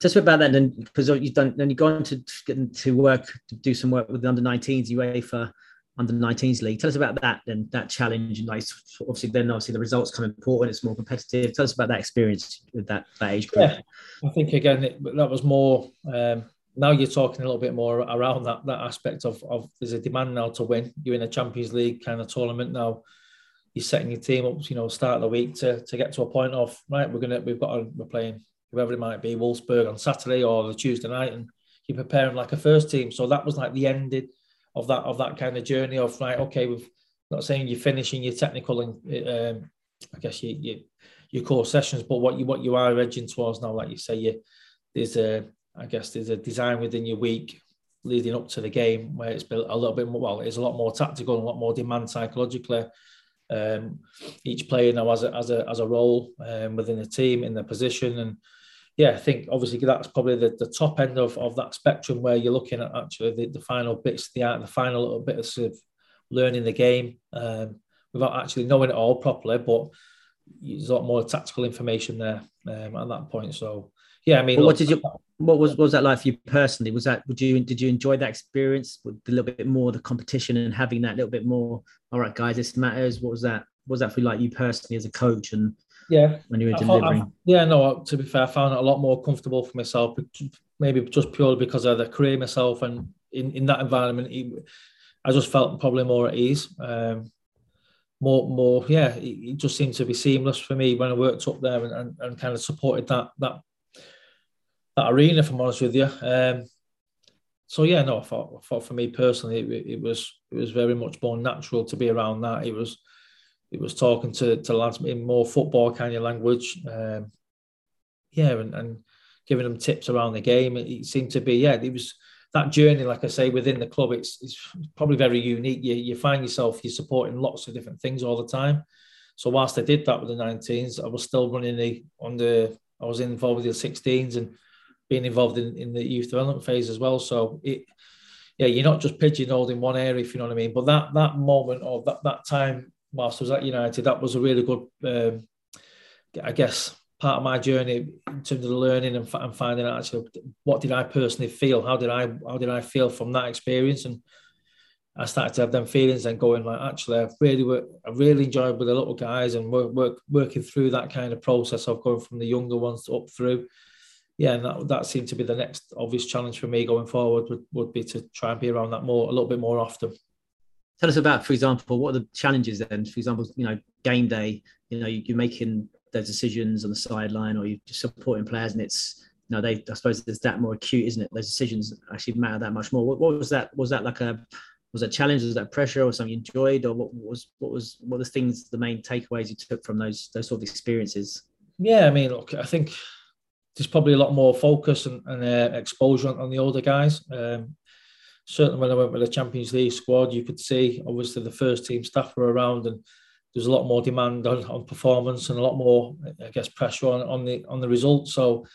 just about that, then, because you've done, then you've gone to get to work to do some work with the under 19s UEFA under 19s league. Tell us about that and that challenge. And like, obviously, then obviously the results come important. It's more competitive. Tell us about that experience with that, that age group. Yeah, I think again it, that was more. Um, now you're talking a little bit more around that that aspect of of there's a demand now to win. You're in a Champions League kind of tournament now. You're setting your team up, you know, start of the week to to get to a point of right. We're gonna we've got a, we're playing whoever it might be, Wolfsburg on Saturday or the Tuesday night, and you're preparing like a first team. So that was like the ended of that of that kind of journey of like okay we've not saying you're finishing your technical and um, I guess you, you your core sessions, but what you what you are edging towards now, like you say, you there's a I guess there's a design within your week leading up to the game where it's built a little bit more well, it's a lot more tactical and a lot more demand psychologically. Um, each player now has a has a has a role um, within the team in their position and yeah, I think obviously that's probably the, the top end of, of that spectrum where you're looking at actually the, the final bits, the art, the final little bits of learning the game um, without actually knowing it all properly. But there's a lot more tactical information there um, at that point. So yeah, I mean, what did you? What was what was that like for you personally? Was that would you did you enjoy that experience with a little bit more the competition and having that little bit more? All right, guys, this matters. What was that? What was that for like you personally as a coach and yeah. When you were delivering. yeah, no, to be fair, I found it a lot more comfortable for myself, maybe just purely because of the career myself and in, in that environment, it, I just felt probably more at ease. Um, more, more, yeah, it, it, just seemed to be seamless for me when I worked up there and, and, and kind of supported that that that arena. If I'm honest with you, um, so yeah, no, I thought, I thought for me personally, it, it was it was very much more natural to be around that. It was it was talking to to lads in more football kind of language. Um, yeah, and, and giving them tips around the game. It, it, seemed to be yeah, it was that journey. Like I say, within the club, it's it's probably very unique. You you find yourself you're supporting lots of different things all the time. So whilst I did that with the 19s, I was still running the on the I was involved with the 16s and being involved in, in the youth development phase as well. So it yeah, you're not just pigeonholed in one area, if you know what I mean. But that that moment or that that time whilst I was at United, that was a really good, um, I guess, part of my journey in terms of learning and, and finding out actually what did I personally feel, how did I how did I feel from that experience, and I started to have them feelings and going like actually I really work, I really enjoyed with the little guys and work, work working through that kind of process of going from the younger ones up through yeah, and that, that seemed to be the next obvious challenge for me going forward would, would be to try and be around that more a little bit more often. Tell us about, for example, what are the challenges then? For example, you know, game day, you know, you're making those decisions on the sideline or you're just supporting players and it's, you know, they, I suppose there's that more acute, isn't it? Those decisions actually matter that much more. What, what was that? Was that like a, was that challenge? Was that pressure or something you enjoyed or what was, what was, what were the things, the main takeaways you took from those, those sort of experiences? Yeah, I mean, look, I think there's probably a lot more focus and, and uh, exposure on, on, the older guys. Um, certainly, when I went with the Champions League squad, you could see obviously the first team staff were around, and there's a lot more demand on, on performance and a lot more, I guess, pressure on, on the on the results. So,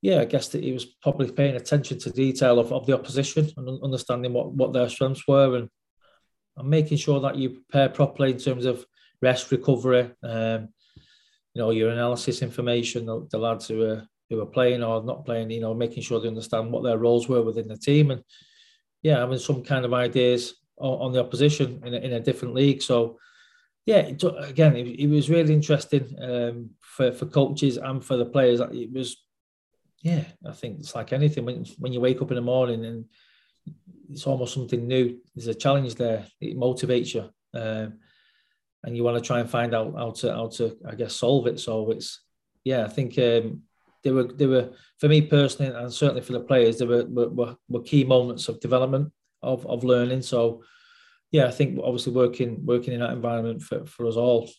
yeah, I guess that he was probably paying attention to detail of, of the opposition and understanding what, what their strengths were and, and making sure that you prepare properly in terms of rest, recovery, um, you know, your analysis information, the, the lads who are who are playing or not playing, you know, making sure they understand what their roles were within the team and yeah, having some kind of ideas on, on the opposition in a, in a different league. So yeah, it, again, it, it, was really interesting um, for for coaches and for the players. It was yeah, I think it's like anything when when you wake up in the morning and it's almost something new. There's a challenge there. It motivates you, um, and you want to try and find out how to how to I guess solve it. So it's yeah, I think um, they were they were for me personally and certainly for the players they were were, were key moments of development of, of learning. So yeah I think obviously working working in that environment for, for us all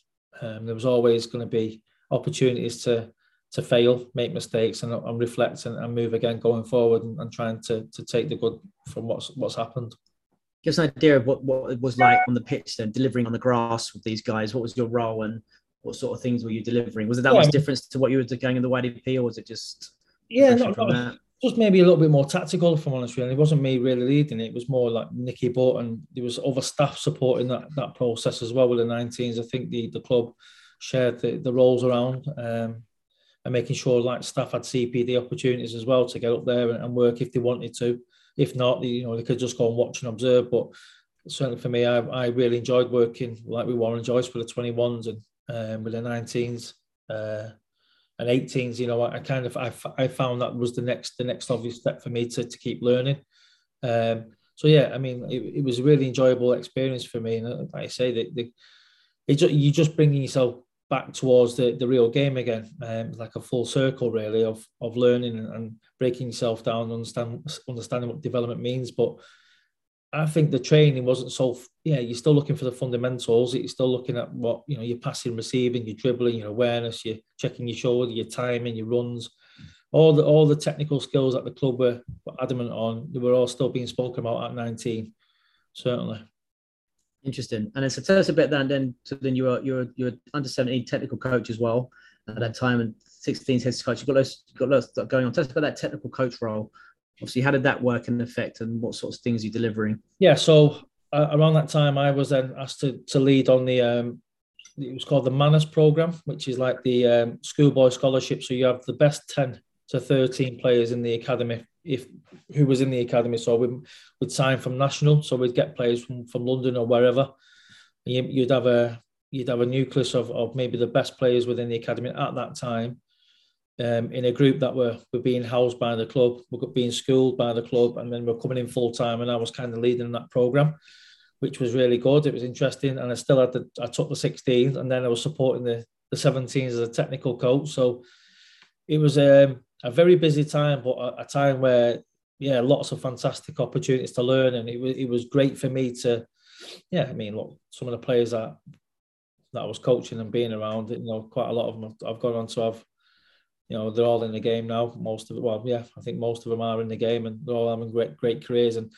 um, there was always going to be opportunities to to fail make mistakes and, and reflect and, and, move again going forward and, and, trying to to take the good from what's what's happened. Give us an idea of what, what it was like on the pitch then delivering on the grass with these guys. What was your role and what sort of things were you delivering? Was it that yeah, much difference to what you were doing in the YDP, or was it just yeah, not, not just maybe a little bit more tactical, if I'm honest. Really, it wasn't me really leading it. It was more like Nicky and there was other staff supporting that that process as well with the 19s. I think the the club shared the, the roles around. Um, and making sure like staff had CPD opportunities as well to get up there and, and work if they wanted to. If not, you know, they could just go and watch and observe. But certainly for me, I, I really enjoyed working like with Warren Joyce for the 21s and um, with the 19s uh, and 18s. You know, I, I kind of I, I found that was the next the next obvious step for me to, to keep learning. Um, so yeah, I mean, it, it, was a really enjoyable experience for me, and uh, like I say that the, it, you just bringing yourself back towards the, the real game again, um, like a full circle really of of learning and, and breaking yourself down, understand understanding what development means, but I think the training wasn't so. Yeah, you're still looking for the fundamentals. You're still looking at what you know. You're passing, receiving, you're dribbling, your awareness, you're checking your shoulder, your timing, your runs, all the all the technical skills that the club were, were adamant on. They were all still being spoken about at 19. Certainly. Interesting. And so tell us a bit then. Then so then you were you're you're under 17 technical coach as well at that time, and 16 head coach. You've got you've got loads going on. Tell us about that technical coach role obviously how did that work and affect and what sorts of things are you delivering? Yeah so uh, around that time i was then asked to, to lead on the um, it was called the Manus program which is like the um, schoolboy scholarship. So you have the best 10 to 13 players in the academy if who was in the academy. So we would sign from national. So we'd get players from, from london or wherever. You'd have a you'd have a nucleus of, of maybe the best players within the academy at that time um, in a group that were were being housed by the club, we were being schooled by the club, and then we're coming in full time. And I was kind of leading that program, which was really good. It was interesting, and I still had the I took the 16th, and then I was supporting the the 17s as a technical coach. So it was um, a very busy time, but a, a, time where yeah, lots of fantastic opportunities to learn, and it was it was great for me to yeah. I mean, look, some of the players that that I was coaching and being around. You know, quite a lot of them I've gone on to have. You know, they're all in the game now. Most of it, well, yeah, I think most of them are in the game, and they're all having great, great careers. And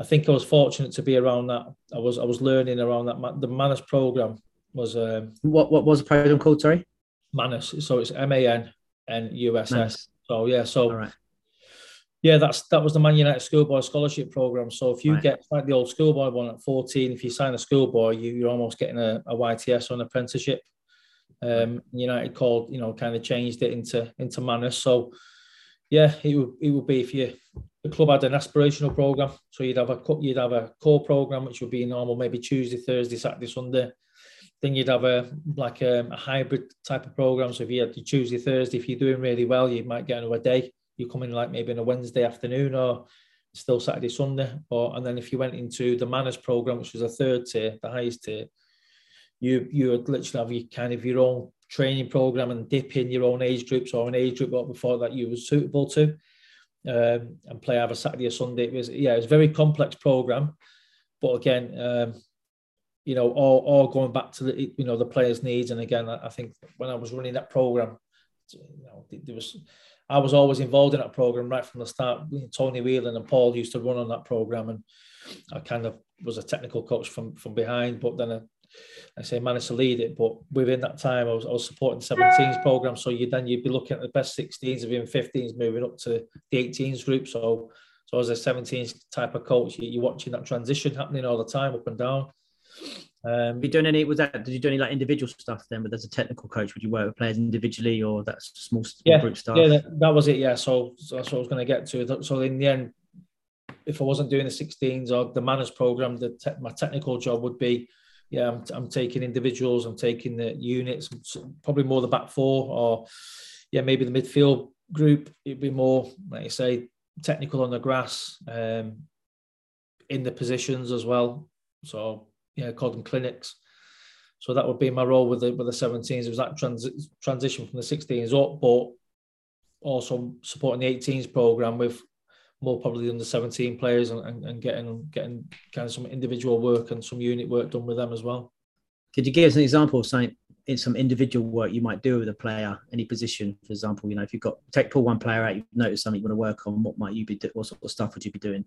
I think I was fortunate to be around that. I was, I was learning around that. The Manus program was. Um, what, what was the program called? Sorry, Manus. So it's M A N N U S S. So yeah, so. Right yeah, that's that was the Man United Schoolboy Scholarship Program. So if you right. get like the old schoolboy one at 14, if you sign a schoolboy, you, you're almost getting a, a YTS on apprenticeship. Um, United called, you know, kind of changed it into into Manus. So yeah, it would it would be if you the club had an aspirational program. So you'd have a you'd have a core program which would be normal, maybe Tuesday, Thursday, Saturday, Sunday. Then you'd have a like a, um, a hybrid type of program. So if you had the Tuesday, Thursday, if you're doing really well, you might get another day you come in like maybe on a Wednesday afternoon or still Saturday, Sunday. Or and then if you went into the Manus program, which was a third tier, the highest tier, you you would literally have your kind of your own training program and dip in your own age groups or an age group what before that you were suitable to. Um, and play either Saturday or Sunday. It was yeah, it was a very complex program, but again, um, you know, all, all going back to the you know the players' needs. And again, I, I think when I was running that program, you know, there was I was always involved in that program right from the start. Tony Whelan and Paul used to run on that program, and I kind of was a technical coach from from behind. But then I, I say managed to lead it. But within that time, I was, I was supporting 17s program. So you then you'd be looking at the best 16s of even 15s moving up to the 18s group. So so as a 17s type of coach, you, you're watching that transition happening all the time, up and down. Um, you doing any? Was that? Did you do any like individual stuff then? But as a technical coach, would you work with players individually, or that small, small yeah, group stuff? Yeah, that, that, was it. Yeah, so, so that's what I was going to get to. So in the end, if I wasn't doing the 16s or the Manus program, the te- my technical job would be, yeah, I'm, I'm taking individuals, I'm taking the units, probably more the back four, or yeah, maybe the midfield group. It'd be more, like you say, technical on the grass, um, in the positions as well. So yeah, called them clinics. So that would be my role with the with the 17s. It was that trans- transition from the 16s up, but also supporting the 18s program with more probably than the 17 players and, and, and, getting getting kind of some individual work and some unit work done with them as well. Could you give us an example of something in some individual work you might do with a player, any position, for example? You know, if you've got take pull one player out, you've noticed something you want to work on. What might you be? What sort of stuff would you be doing?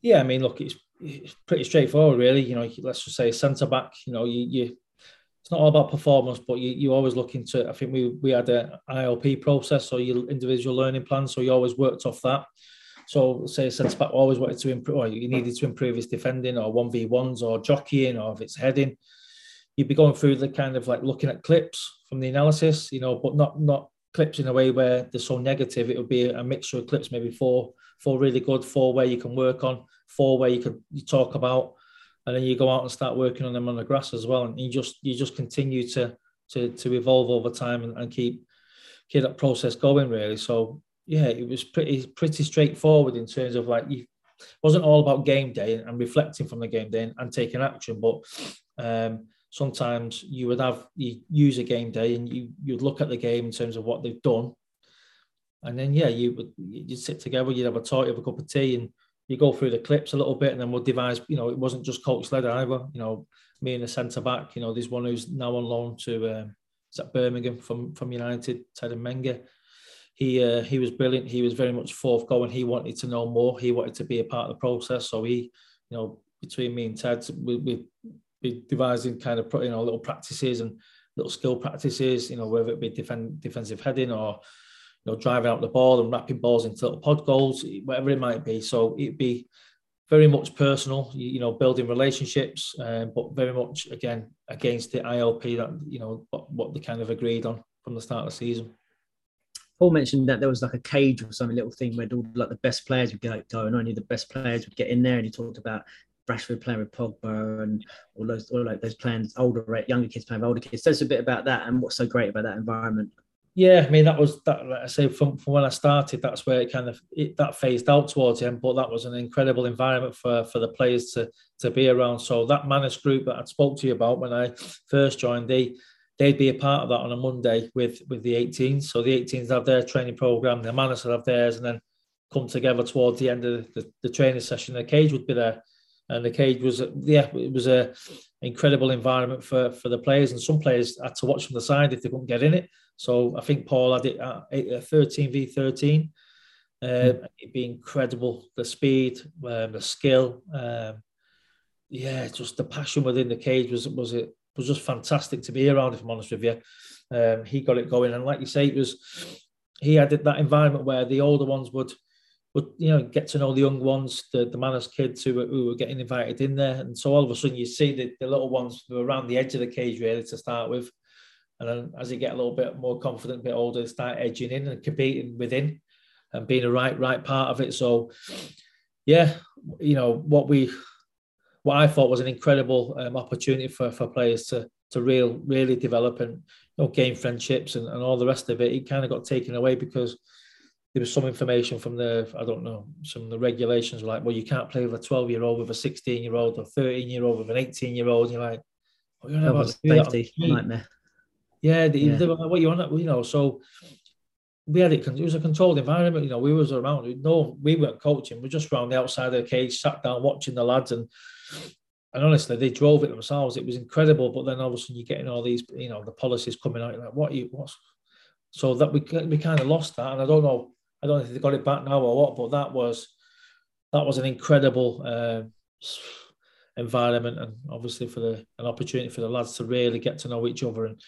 Yeah, I mean, look, it's, it's pretty straightforward, really. You know, let's just say centre back. You know, you, you it's not all about performance, but you, you always look into. I think we we had an ILP process, so your individual learning plan. So you always worked off that. So say a centre always wanted to improve, or you needed to improve his defending, or one v ones, or jockeying, or if it's heading. You'd be going through the kind of like looking at clips from the analysis, you know, but not not clips in a way where they're so negative. It would be a mixture of clips, maybe four four really good, four where you can work on, four where you can you talk about, and then you go out and start working on them on the grass as well. And you just you just continue to to to evolve over time and, and keep keep that process going really. So yeah, it was pretty pretty straightforward in terms of like you wasn't all about game day and reflecting from the game day and, and taking action, but um, sometimes you would have you use a game day and you you'd look at the game in terms of what they've done and then yeah, you would you'd sit together, you'd have a talk, you have a cup of tea, and you go through the clips a little bit, and then we'll devise. You know, it wasn't just coach led either. You know, me and the centre back. You know, there's one who's now on loan to um, is that Birmingham from from United, Teden Mengi. He uh, he was brilliant. He was very much forthgoing. He wanted to know more. He wanted to be a part of the process. So he, you know, between me and Ted, we we, we devising kind of you know little practices and little skill practices. You know, whether it be defend, defensive heading or you know, driving out the ball and wrapping balls into little pod goals, whatever it might be. So it'd be very much personal, you, know, building relationships, uh, but very much again against the ILP that you know what, what they kind of agreed on from the start of the season. Paul mentioned that there was like a cage or some little thing where all like the best players would go, go and only the best players would get in there. And he talked about Rashford playing with Pogba and all those, all like those playing older, younger kids playing with older kids. Tell us a bit about that and what's so great about that environment. Yeah, I mean that was that. Like I say from, from when I started, that's where it kind of it, that phased out towards the end. But that was an incredible environment for for the players to to be around. So that Manus group that I spoke to you about when I first joined, they they'd be a part of that on a Monday with with the 18s. So the 18s have their training program, the Manus will have theirs, and then come together towards the end of the, the training session. The cage would be there, and the cage was yeah it was a incredible environment for for the players and some players had to watch from the side if they couldn't get in it so i think paul had it at 13 v 13 um, mm. it'd be incredible the speed um, the skill um, yeah just the passion within the cage was was it was just fantastic to be around if i'm honest with you. Um, he got it going. And like you say it was he had that environment where the older ones would would you know get to know the young ones, the the Manus kids who were, who were getting invited in there, and so all of a sudden you see the, the little ones who were around the edge of the cage really to start with, and then as they get a little bit more confident, a bit older, they start edging in and competing within, and being a right right part of it. So, yeah, you know what we, what I thought was an incredible um, opportunity for for players to to real really develop and you know gain friendships and, and all the rest of it. It kind of got taken away because there was some information from the I don't know some of the regulations were like well you can't play with a 12 year old with a 16 year old or 13 year old with an 18 year old you're like oh, you're about safety nightmare yeah, they, yeah. They were like, what you want you know so we had it it was a controlled environment you know we was around no we weren't coaching we are just around the outside of the cage sat down watching the lads and and honestly they drove it themselves. It was incredible. But then all of a sudden you're getting all these you know the policies coming out like what you what's so that we we kind of lost that. And I don't know I don't know if they got it back now or what, but that was that was an incredible uh, environment and obviously for the an opportunity for the lads to really get to know each other and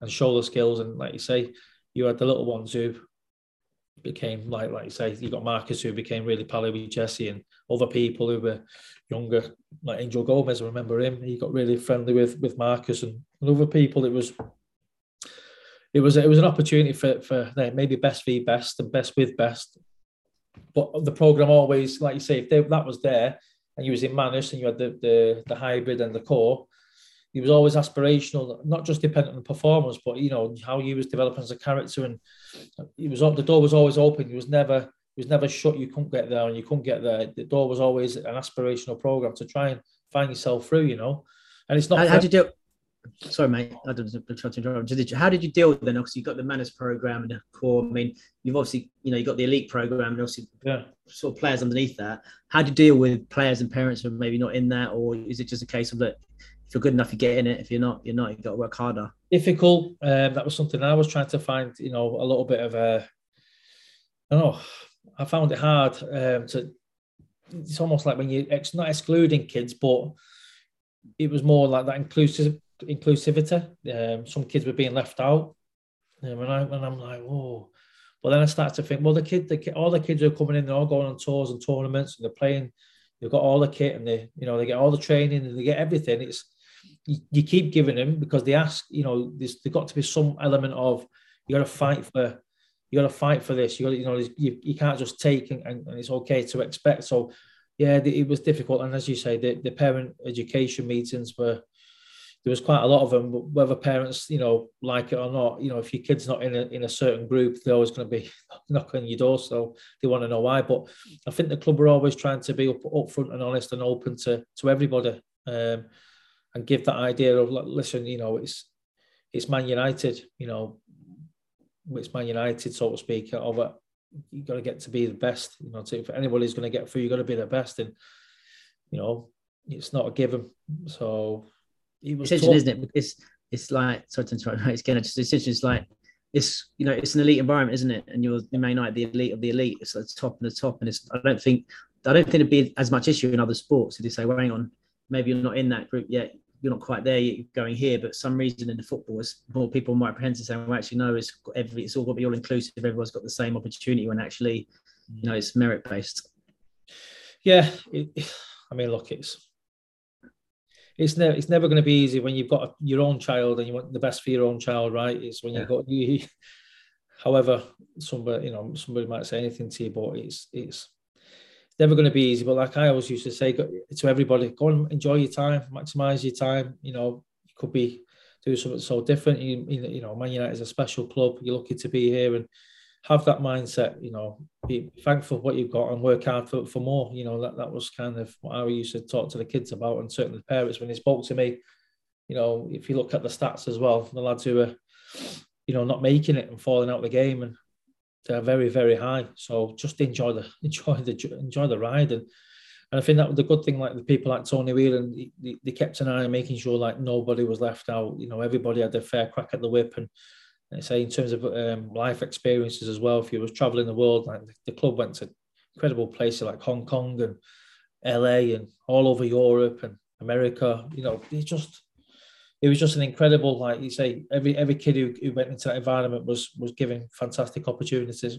and show the skills. And like you say, you had the little ones who became like like you say, you got Marcus who became really pally with Jesse and other people who were younger, like Angel Gomes. I remember him. He got really friendly with with Marcus and, and other people. It was it was it was an opportunity for for maybe best v best and best with best. But the program always, like you say, if they, that was there and you was in Manus and you had the, the the hybrid and the core, he was always aspirational, not just dependent on performance, but you know how he was developing as a character. And he was the door was always open. He was never he was never shut. You couldn't get there, and you couldn't get there. The door was always an aspirational program to try and find yourself through. You know, and it's not. How, did you do? sorry, mate. I don't try to interrupt. How did you deal with then? Obviously, you got the Manus program and the core. I mean, you've obviously, you know, you got the elite program and obviously, yeah. sort of players underneath that. How do you deal with players and parents who are maybe not in that, or is it just a case of that if you're good enough, you get in it. If you're not, you're not. You've got to work harder. Difficult. Um, that was something I was trying to find. You know, a little bit of a. I don't know. I found it hard um, to. It's almost like when you ex, not excluding kids, but it was more like that inclusive inclusivity. Um, some kids were being left out, and, I, and I'm like, whoa. But then I start to think, well, the kid, the kid, all the kids are coming in, they're all going on tours and tournaments, and they're playing. They've got all the kit, and they, you know, they get all the training, and they get everything. It's you, keep giving them because they ask, you know, there's, there's got to be some element of you got to fight for, you got to fight for this. You got, to, you know, you, you can't just take, and, and it's okay to expect. So, yeah, it was difficult, and as you say, the, the parent education meetings were there was quite a lot of them. Whether parents, you know, like it or not, you know, if your kid's not in a in a certain group, they're always going to be knocking your door, so they want to know why. But I think the club are always trying to be up upfront and honest and open to to everybody, um, and give that idea of listen, you know, it's it's Man United, you know, it's Man United, so to speak. Of it, You've got to get to be the best. You know, to, if anybody's going to get through, you've got to be the best, and you know, it's not a given. So it it's interesting, isn't it? Because it's like sorry to interrupt. It's again, it's, it's it's like it's you know it's an elite environment, isn't it? And you're the main night the elite of the elite. It's the top and the top, and it's I don't think I don't think it'd be as much issue in other sports if you say, well, hang on, maybe you're not in that group yet. You're not quite there. You're going here, but some reason in the football is more people more apprehensive saying, well, actually, no, it's every it's all got to be all inclusive. Everyone's got the same opportunity when actually, you know, it's merit based. Yeah, it, I mean, look, it's it's never it's never going to be easy when you've got a, your own child and you want the best for your own child, right? It's when yeah. you've got you. However, somebody you know somebody might say anything to you, but it's it's never going to be easy. But like I always used to say to everybody, go and enjoy your time, maximize your time. You know, you could be doing something so different. You, you know, Man United is a special club. You're lucky to be here, and have that mindset, you know, be thankful for what you've got and work hard for, for more. You know, that, that was kind of what I used to talk to the kids about and certainly the parents when they spoke to me. You know, if you look at the stats as well, the lads who are, you know, not making it and falling out of the game and they're very, very high. So just enjoy the enjoy the enjoy the ride. And And I think that was the good thing, like the people like Tony Whelan, they, they kept an eye on making sure like nobody was left out. You know, everybody had a fair crack at the whip. And I say in terms of um, life experiences as well, if you was traveling the world, like the club went to incredible places like Hong Kong and LA and all over Europe and America. You know, it just it was just an incredible, like you say, every every kid who, who went into that environment was was given fantastic opportunities.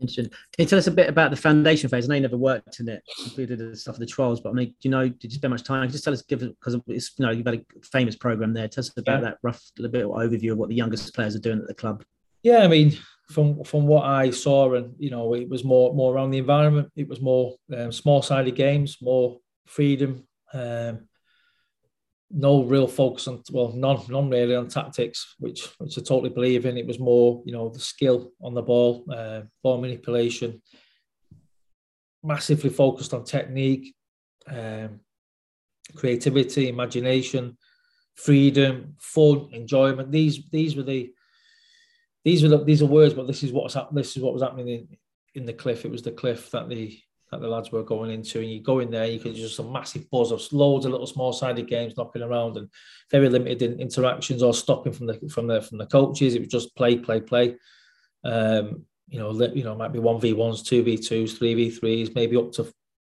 Interesting. Can you tell us a bit about the foundation phase? I know you never worked in it, did the stuff of the trials, but I mean, do you know, did you spend much time? Just tell us, give it because it's you know you've had a famous program there. Tell us about yeah. that rough little bit of overview of what the youngest players are doing at the club. Yeah, I mean, from from what I saw, and you know, it was more more around the environment. It was more um, small sided games, more freedom. Um, no real focus on well, none none really on tactics, which which I totally believe in. It was more you know the skill on the ball, uh, ball manipulation, massively focused on technique, um, creativity, imagination, freedom, fun, enjoyment. These these were the these were the, these are words, but this is what's up this is what was happening in, in the cliff. It was the cliff that the that the lads were going into. And you go in there, you can just a massive buzz of loads of little small sided games knocking around and very limited in interactions or stopping from the from the from the coaches. It was just play, play, play. Um, you know, you know, might be one v ones, two v twos, three v threes, maybe up to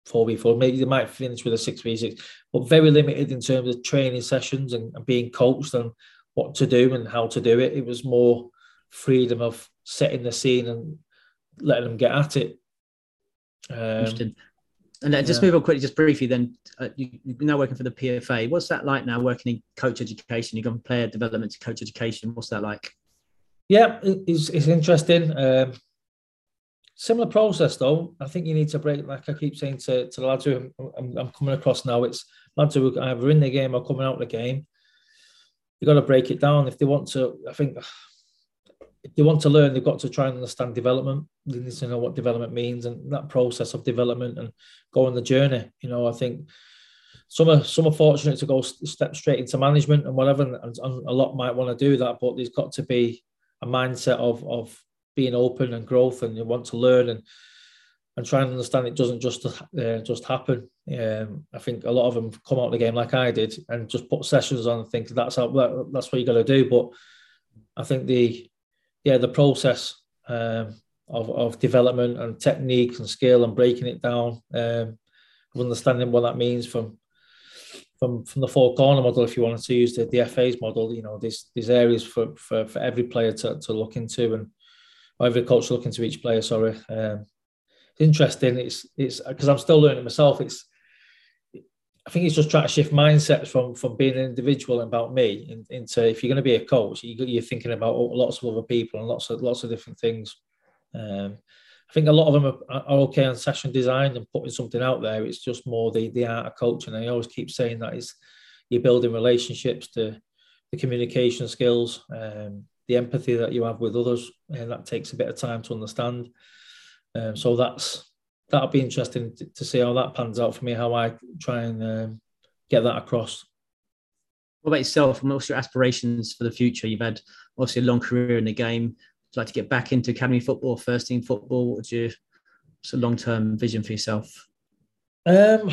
four v four. Maybe they might finish with a six v six, but very limited in terms of training sessions and, and being coached and what to do and how to do it. It was more freedom of setting the scene and letting them get at it. Um, Interesting. And uh, just yeah. move on quickly, just briefly. Then uh, you, are now working for the PFA. What's that like now? Working in coach education, you've gone from player development to coach education. What's that like? Yeah, it's, it's interesting. Um, similar process though. I think you need to break. Like I keep saying to, to the lads who I'm, I'm coming across now, it's lads who are either in the game or coming out of the game. You got to break it down if they want to. I think if they want to learn, they've got to try and understand development. They need to know what development means and that process of development and go on the journey. You know, I think some are some are fortunate to go step straight into management and whatever, and, and a lot might want to do that, but there's got to be a mindset of of being open and growth, and you want to learn and and try and understand it doesn't just uh, just happen. Um, I think a lot of them come out of the game like I did and just put sessions on and think that's how that, that's what you got to do. But I think the yeah, the process um, of, of development and technique and skill and breaking it down, um, understanding what that means from from from the four corner model. If you wanted to use the, the FA's model, you know, there's there's areas for for, for every player to, to look into and every coach looking to each player. Sorry, um, it's interesting. It's it's because I'm still learning myself. It's I think it's just trying to shift mindsets from from being an individual about me into if you're going to be a coach, you, are thinking about lots of other people and lots of lots of different things. Um, I think a lot of them are, are, okay on session design and putting something out there. It's just more the the art of coaching. I always keep saying that is you're building relationships, the the communication skills, um, the empathy that you have with others, and that takes a bit of time to understand. Um, so that's that'll be interesting to, to, see how that pans out for me. How I try and um, get that across. What about yourself? And what's your aspirations for the future? You've had obviously a long career in the game. Would you like to get back into academy football, first team football? What's your what's a long term vision for yourself? Um,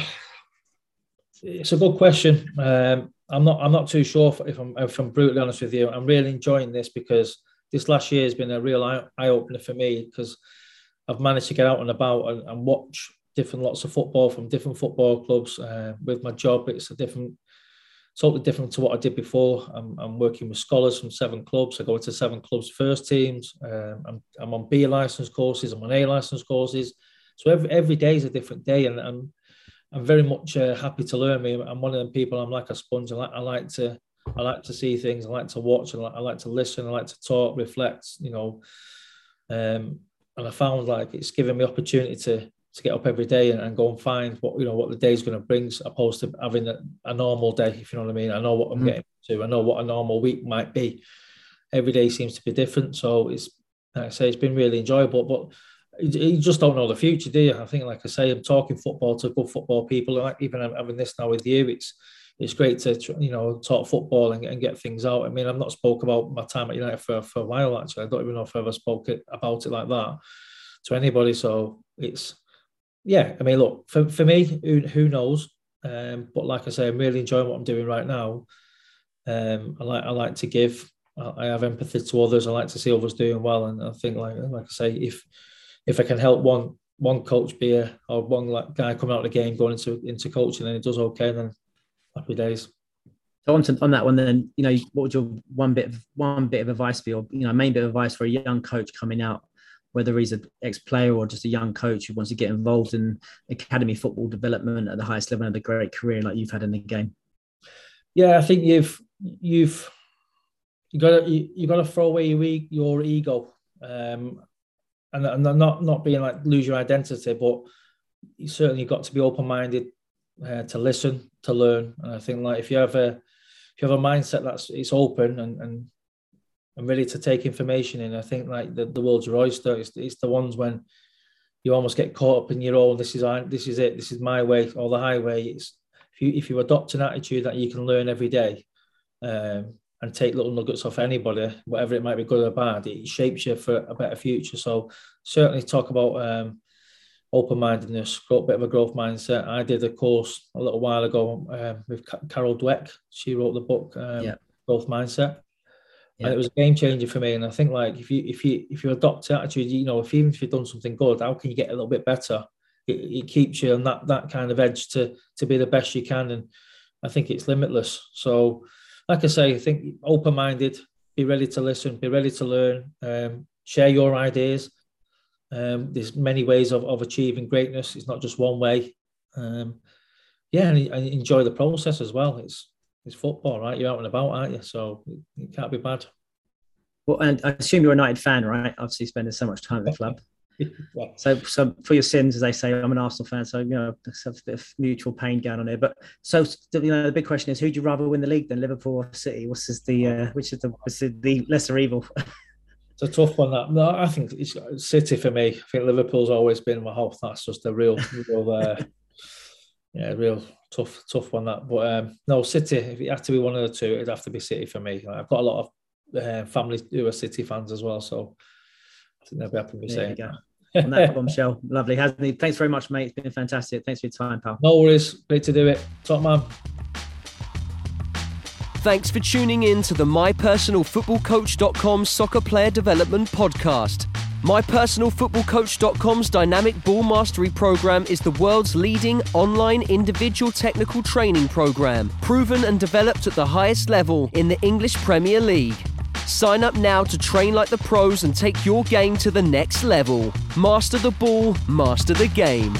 it's a good question. Um, I'm not. I'm not too sure if I'm. If I'm brutally honest with you, I'm really enjoying this because this last year has been a real eye, eye opener for me because I've managed to get out and about and, and watch different lots of football from different football clubs. Uh, with my job, it's a different, totally different to what I did before. I'm, I'm working with scholars from seven clubs. I go into seven clubs first teams. Um, I'm, I'm on B license courses. I'm on A license courses. So every every day is a different day, and I'm I'm very much uh, happy to learn. Me, I'm one of them people. I'm like a sponge. I like, I like to I like to see things. I like to watch. I like, I like to listen. I like to talk, reflect. You know, um, and I found like it's given me opportunity to to get up every day and, and go and find what you know what the day's going to bring, opposed to having a, a, normal day. If you know what I mean, I know what I'm mm. getting to. I know what a normal week might be. Every day seems to be different, so it's like I say it's been really enjoyable. But you just don't know the future, do you? I think, like I say, I'm talking football to good football people. Like even having this now with you, it's it's great to you know talk football and, and get things out. I mean, I've not spoke about my time at United for, for a while actually. I don't even know if I ever spoke it, about it like that to anybody. So it's yeah, I mean, look for, for me, who, who knows? Um, but like I say, I'm really enjoying what I'm doing right now. Um, I like I like to give. I have empathy to others. I like to see others doing well, and I think like like I say, if if I can help one one coach be a or one like guy coming out of the game going into into coaching and it does okay, then happy days. So on, to, on that one, then you know, what would your one bit of one bit of advice be, or you know, main bit of advice for a young coach coming out, whether he's an ex-player or just a young coach who wants to get involved in academy football development at the highest level and a great career like you've had in the game? Yeah, I think you've you've you got to you, got to throw away your, your ego, um, and, and not not being like lose your identity, but you certainly got to be open minded uh, to listen, to learn. And I think like if you have a if you have a mindset that's it's open and and, and ready to take information in, I think like the, the world's your oyster. It's, it's the ones when you almost get caught up in your own. This is I, this is it. This is my way or the highway. It's if you if you adopt an attitude that you can learn every day. Um, and take little nuggets off anybody, whatever it might be good or bad, it shapes you for a better future. So certainly talk about um, open mindedness, got a bit of a growth mindset. I did a course a little while ago um, with Carol Dweck. She wrote the book um, yeah. Growth Mindset. Yeah. And it was a game changer for me. And I think like if you if you if you adopt attitude, you know, if even if you've done something good, how can you get a little bit better? It, it keeps you on that that kind of edge to to be the best you can. And I think it's limitless. So like I say, I think open minded, be ready to listen, be ready to learn, um, share your ideas um, there's many ways of, of achieving greatness. It's not just one way. Um, yeah, and, and, enjoy the process as well. It's it's football, right? You're out and about, aren't you? So it, it can't be bad. Well, and I assume you're a United fan, right? Obviously, spending so much time at the club. yeah. So, so for your sins, as they say, I'm an Arsenal fan, so you know, there's a bit of mutual pain going on here. But so, you know, the big question is, who'd you rather win the league than Liverpool or City? What's the uh, which is the, which is the lesser evil? A tough one. That no, I think it's City for me. I think Liverpool's always been my hope. That's just a real, real, uh, yeah, real tough, tough one. That, but um, no, City. If it had to be one of the two, it'd have to be City for me. I've got a lot of uh, family who are City fans as well, so I think they'll be happy with saying that. On that bombshell, lovely, Hasney? Thanks very much, mate. It's been fantastic. Thanks for your time, pal. No worries. Great to do it. Top man. Thanks for tuning in to the MyPersonalFootballCoach.com Soccer Player Development Podcast. MyPersonalFootballCoach.com's Dynamic Ball Mastery program is the world's leading online individual technical training program, proven and developed at the highest level in the English Premier League. Sign up now to train like the pros and take your game to the next level. Master the ball, master the game.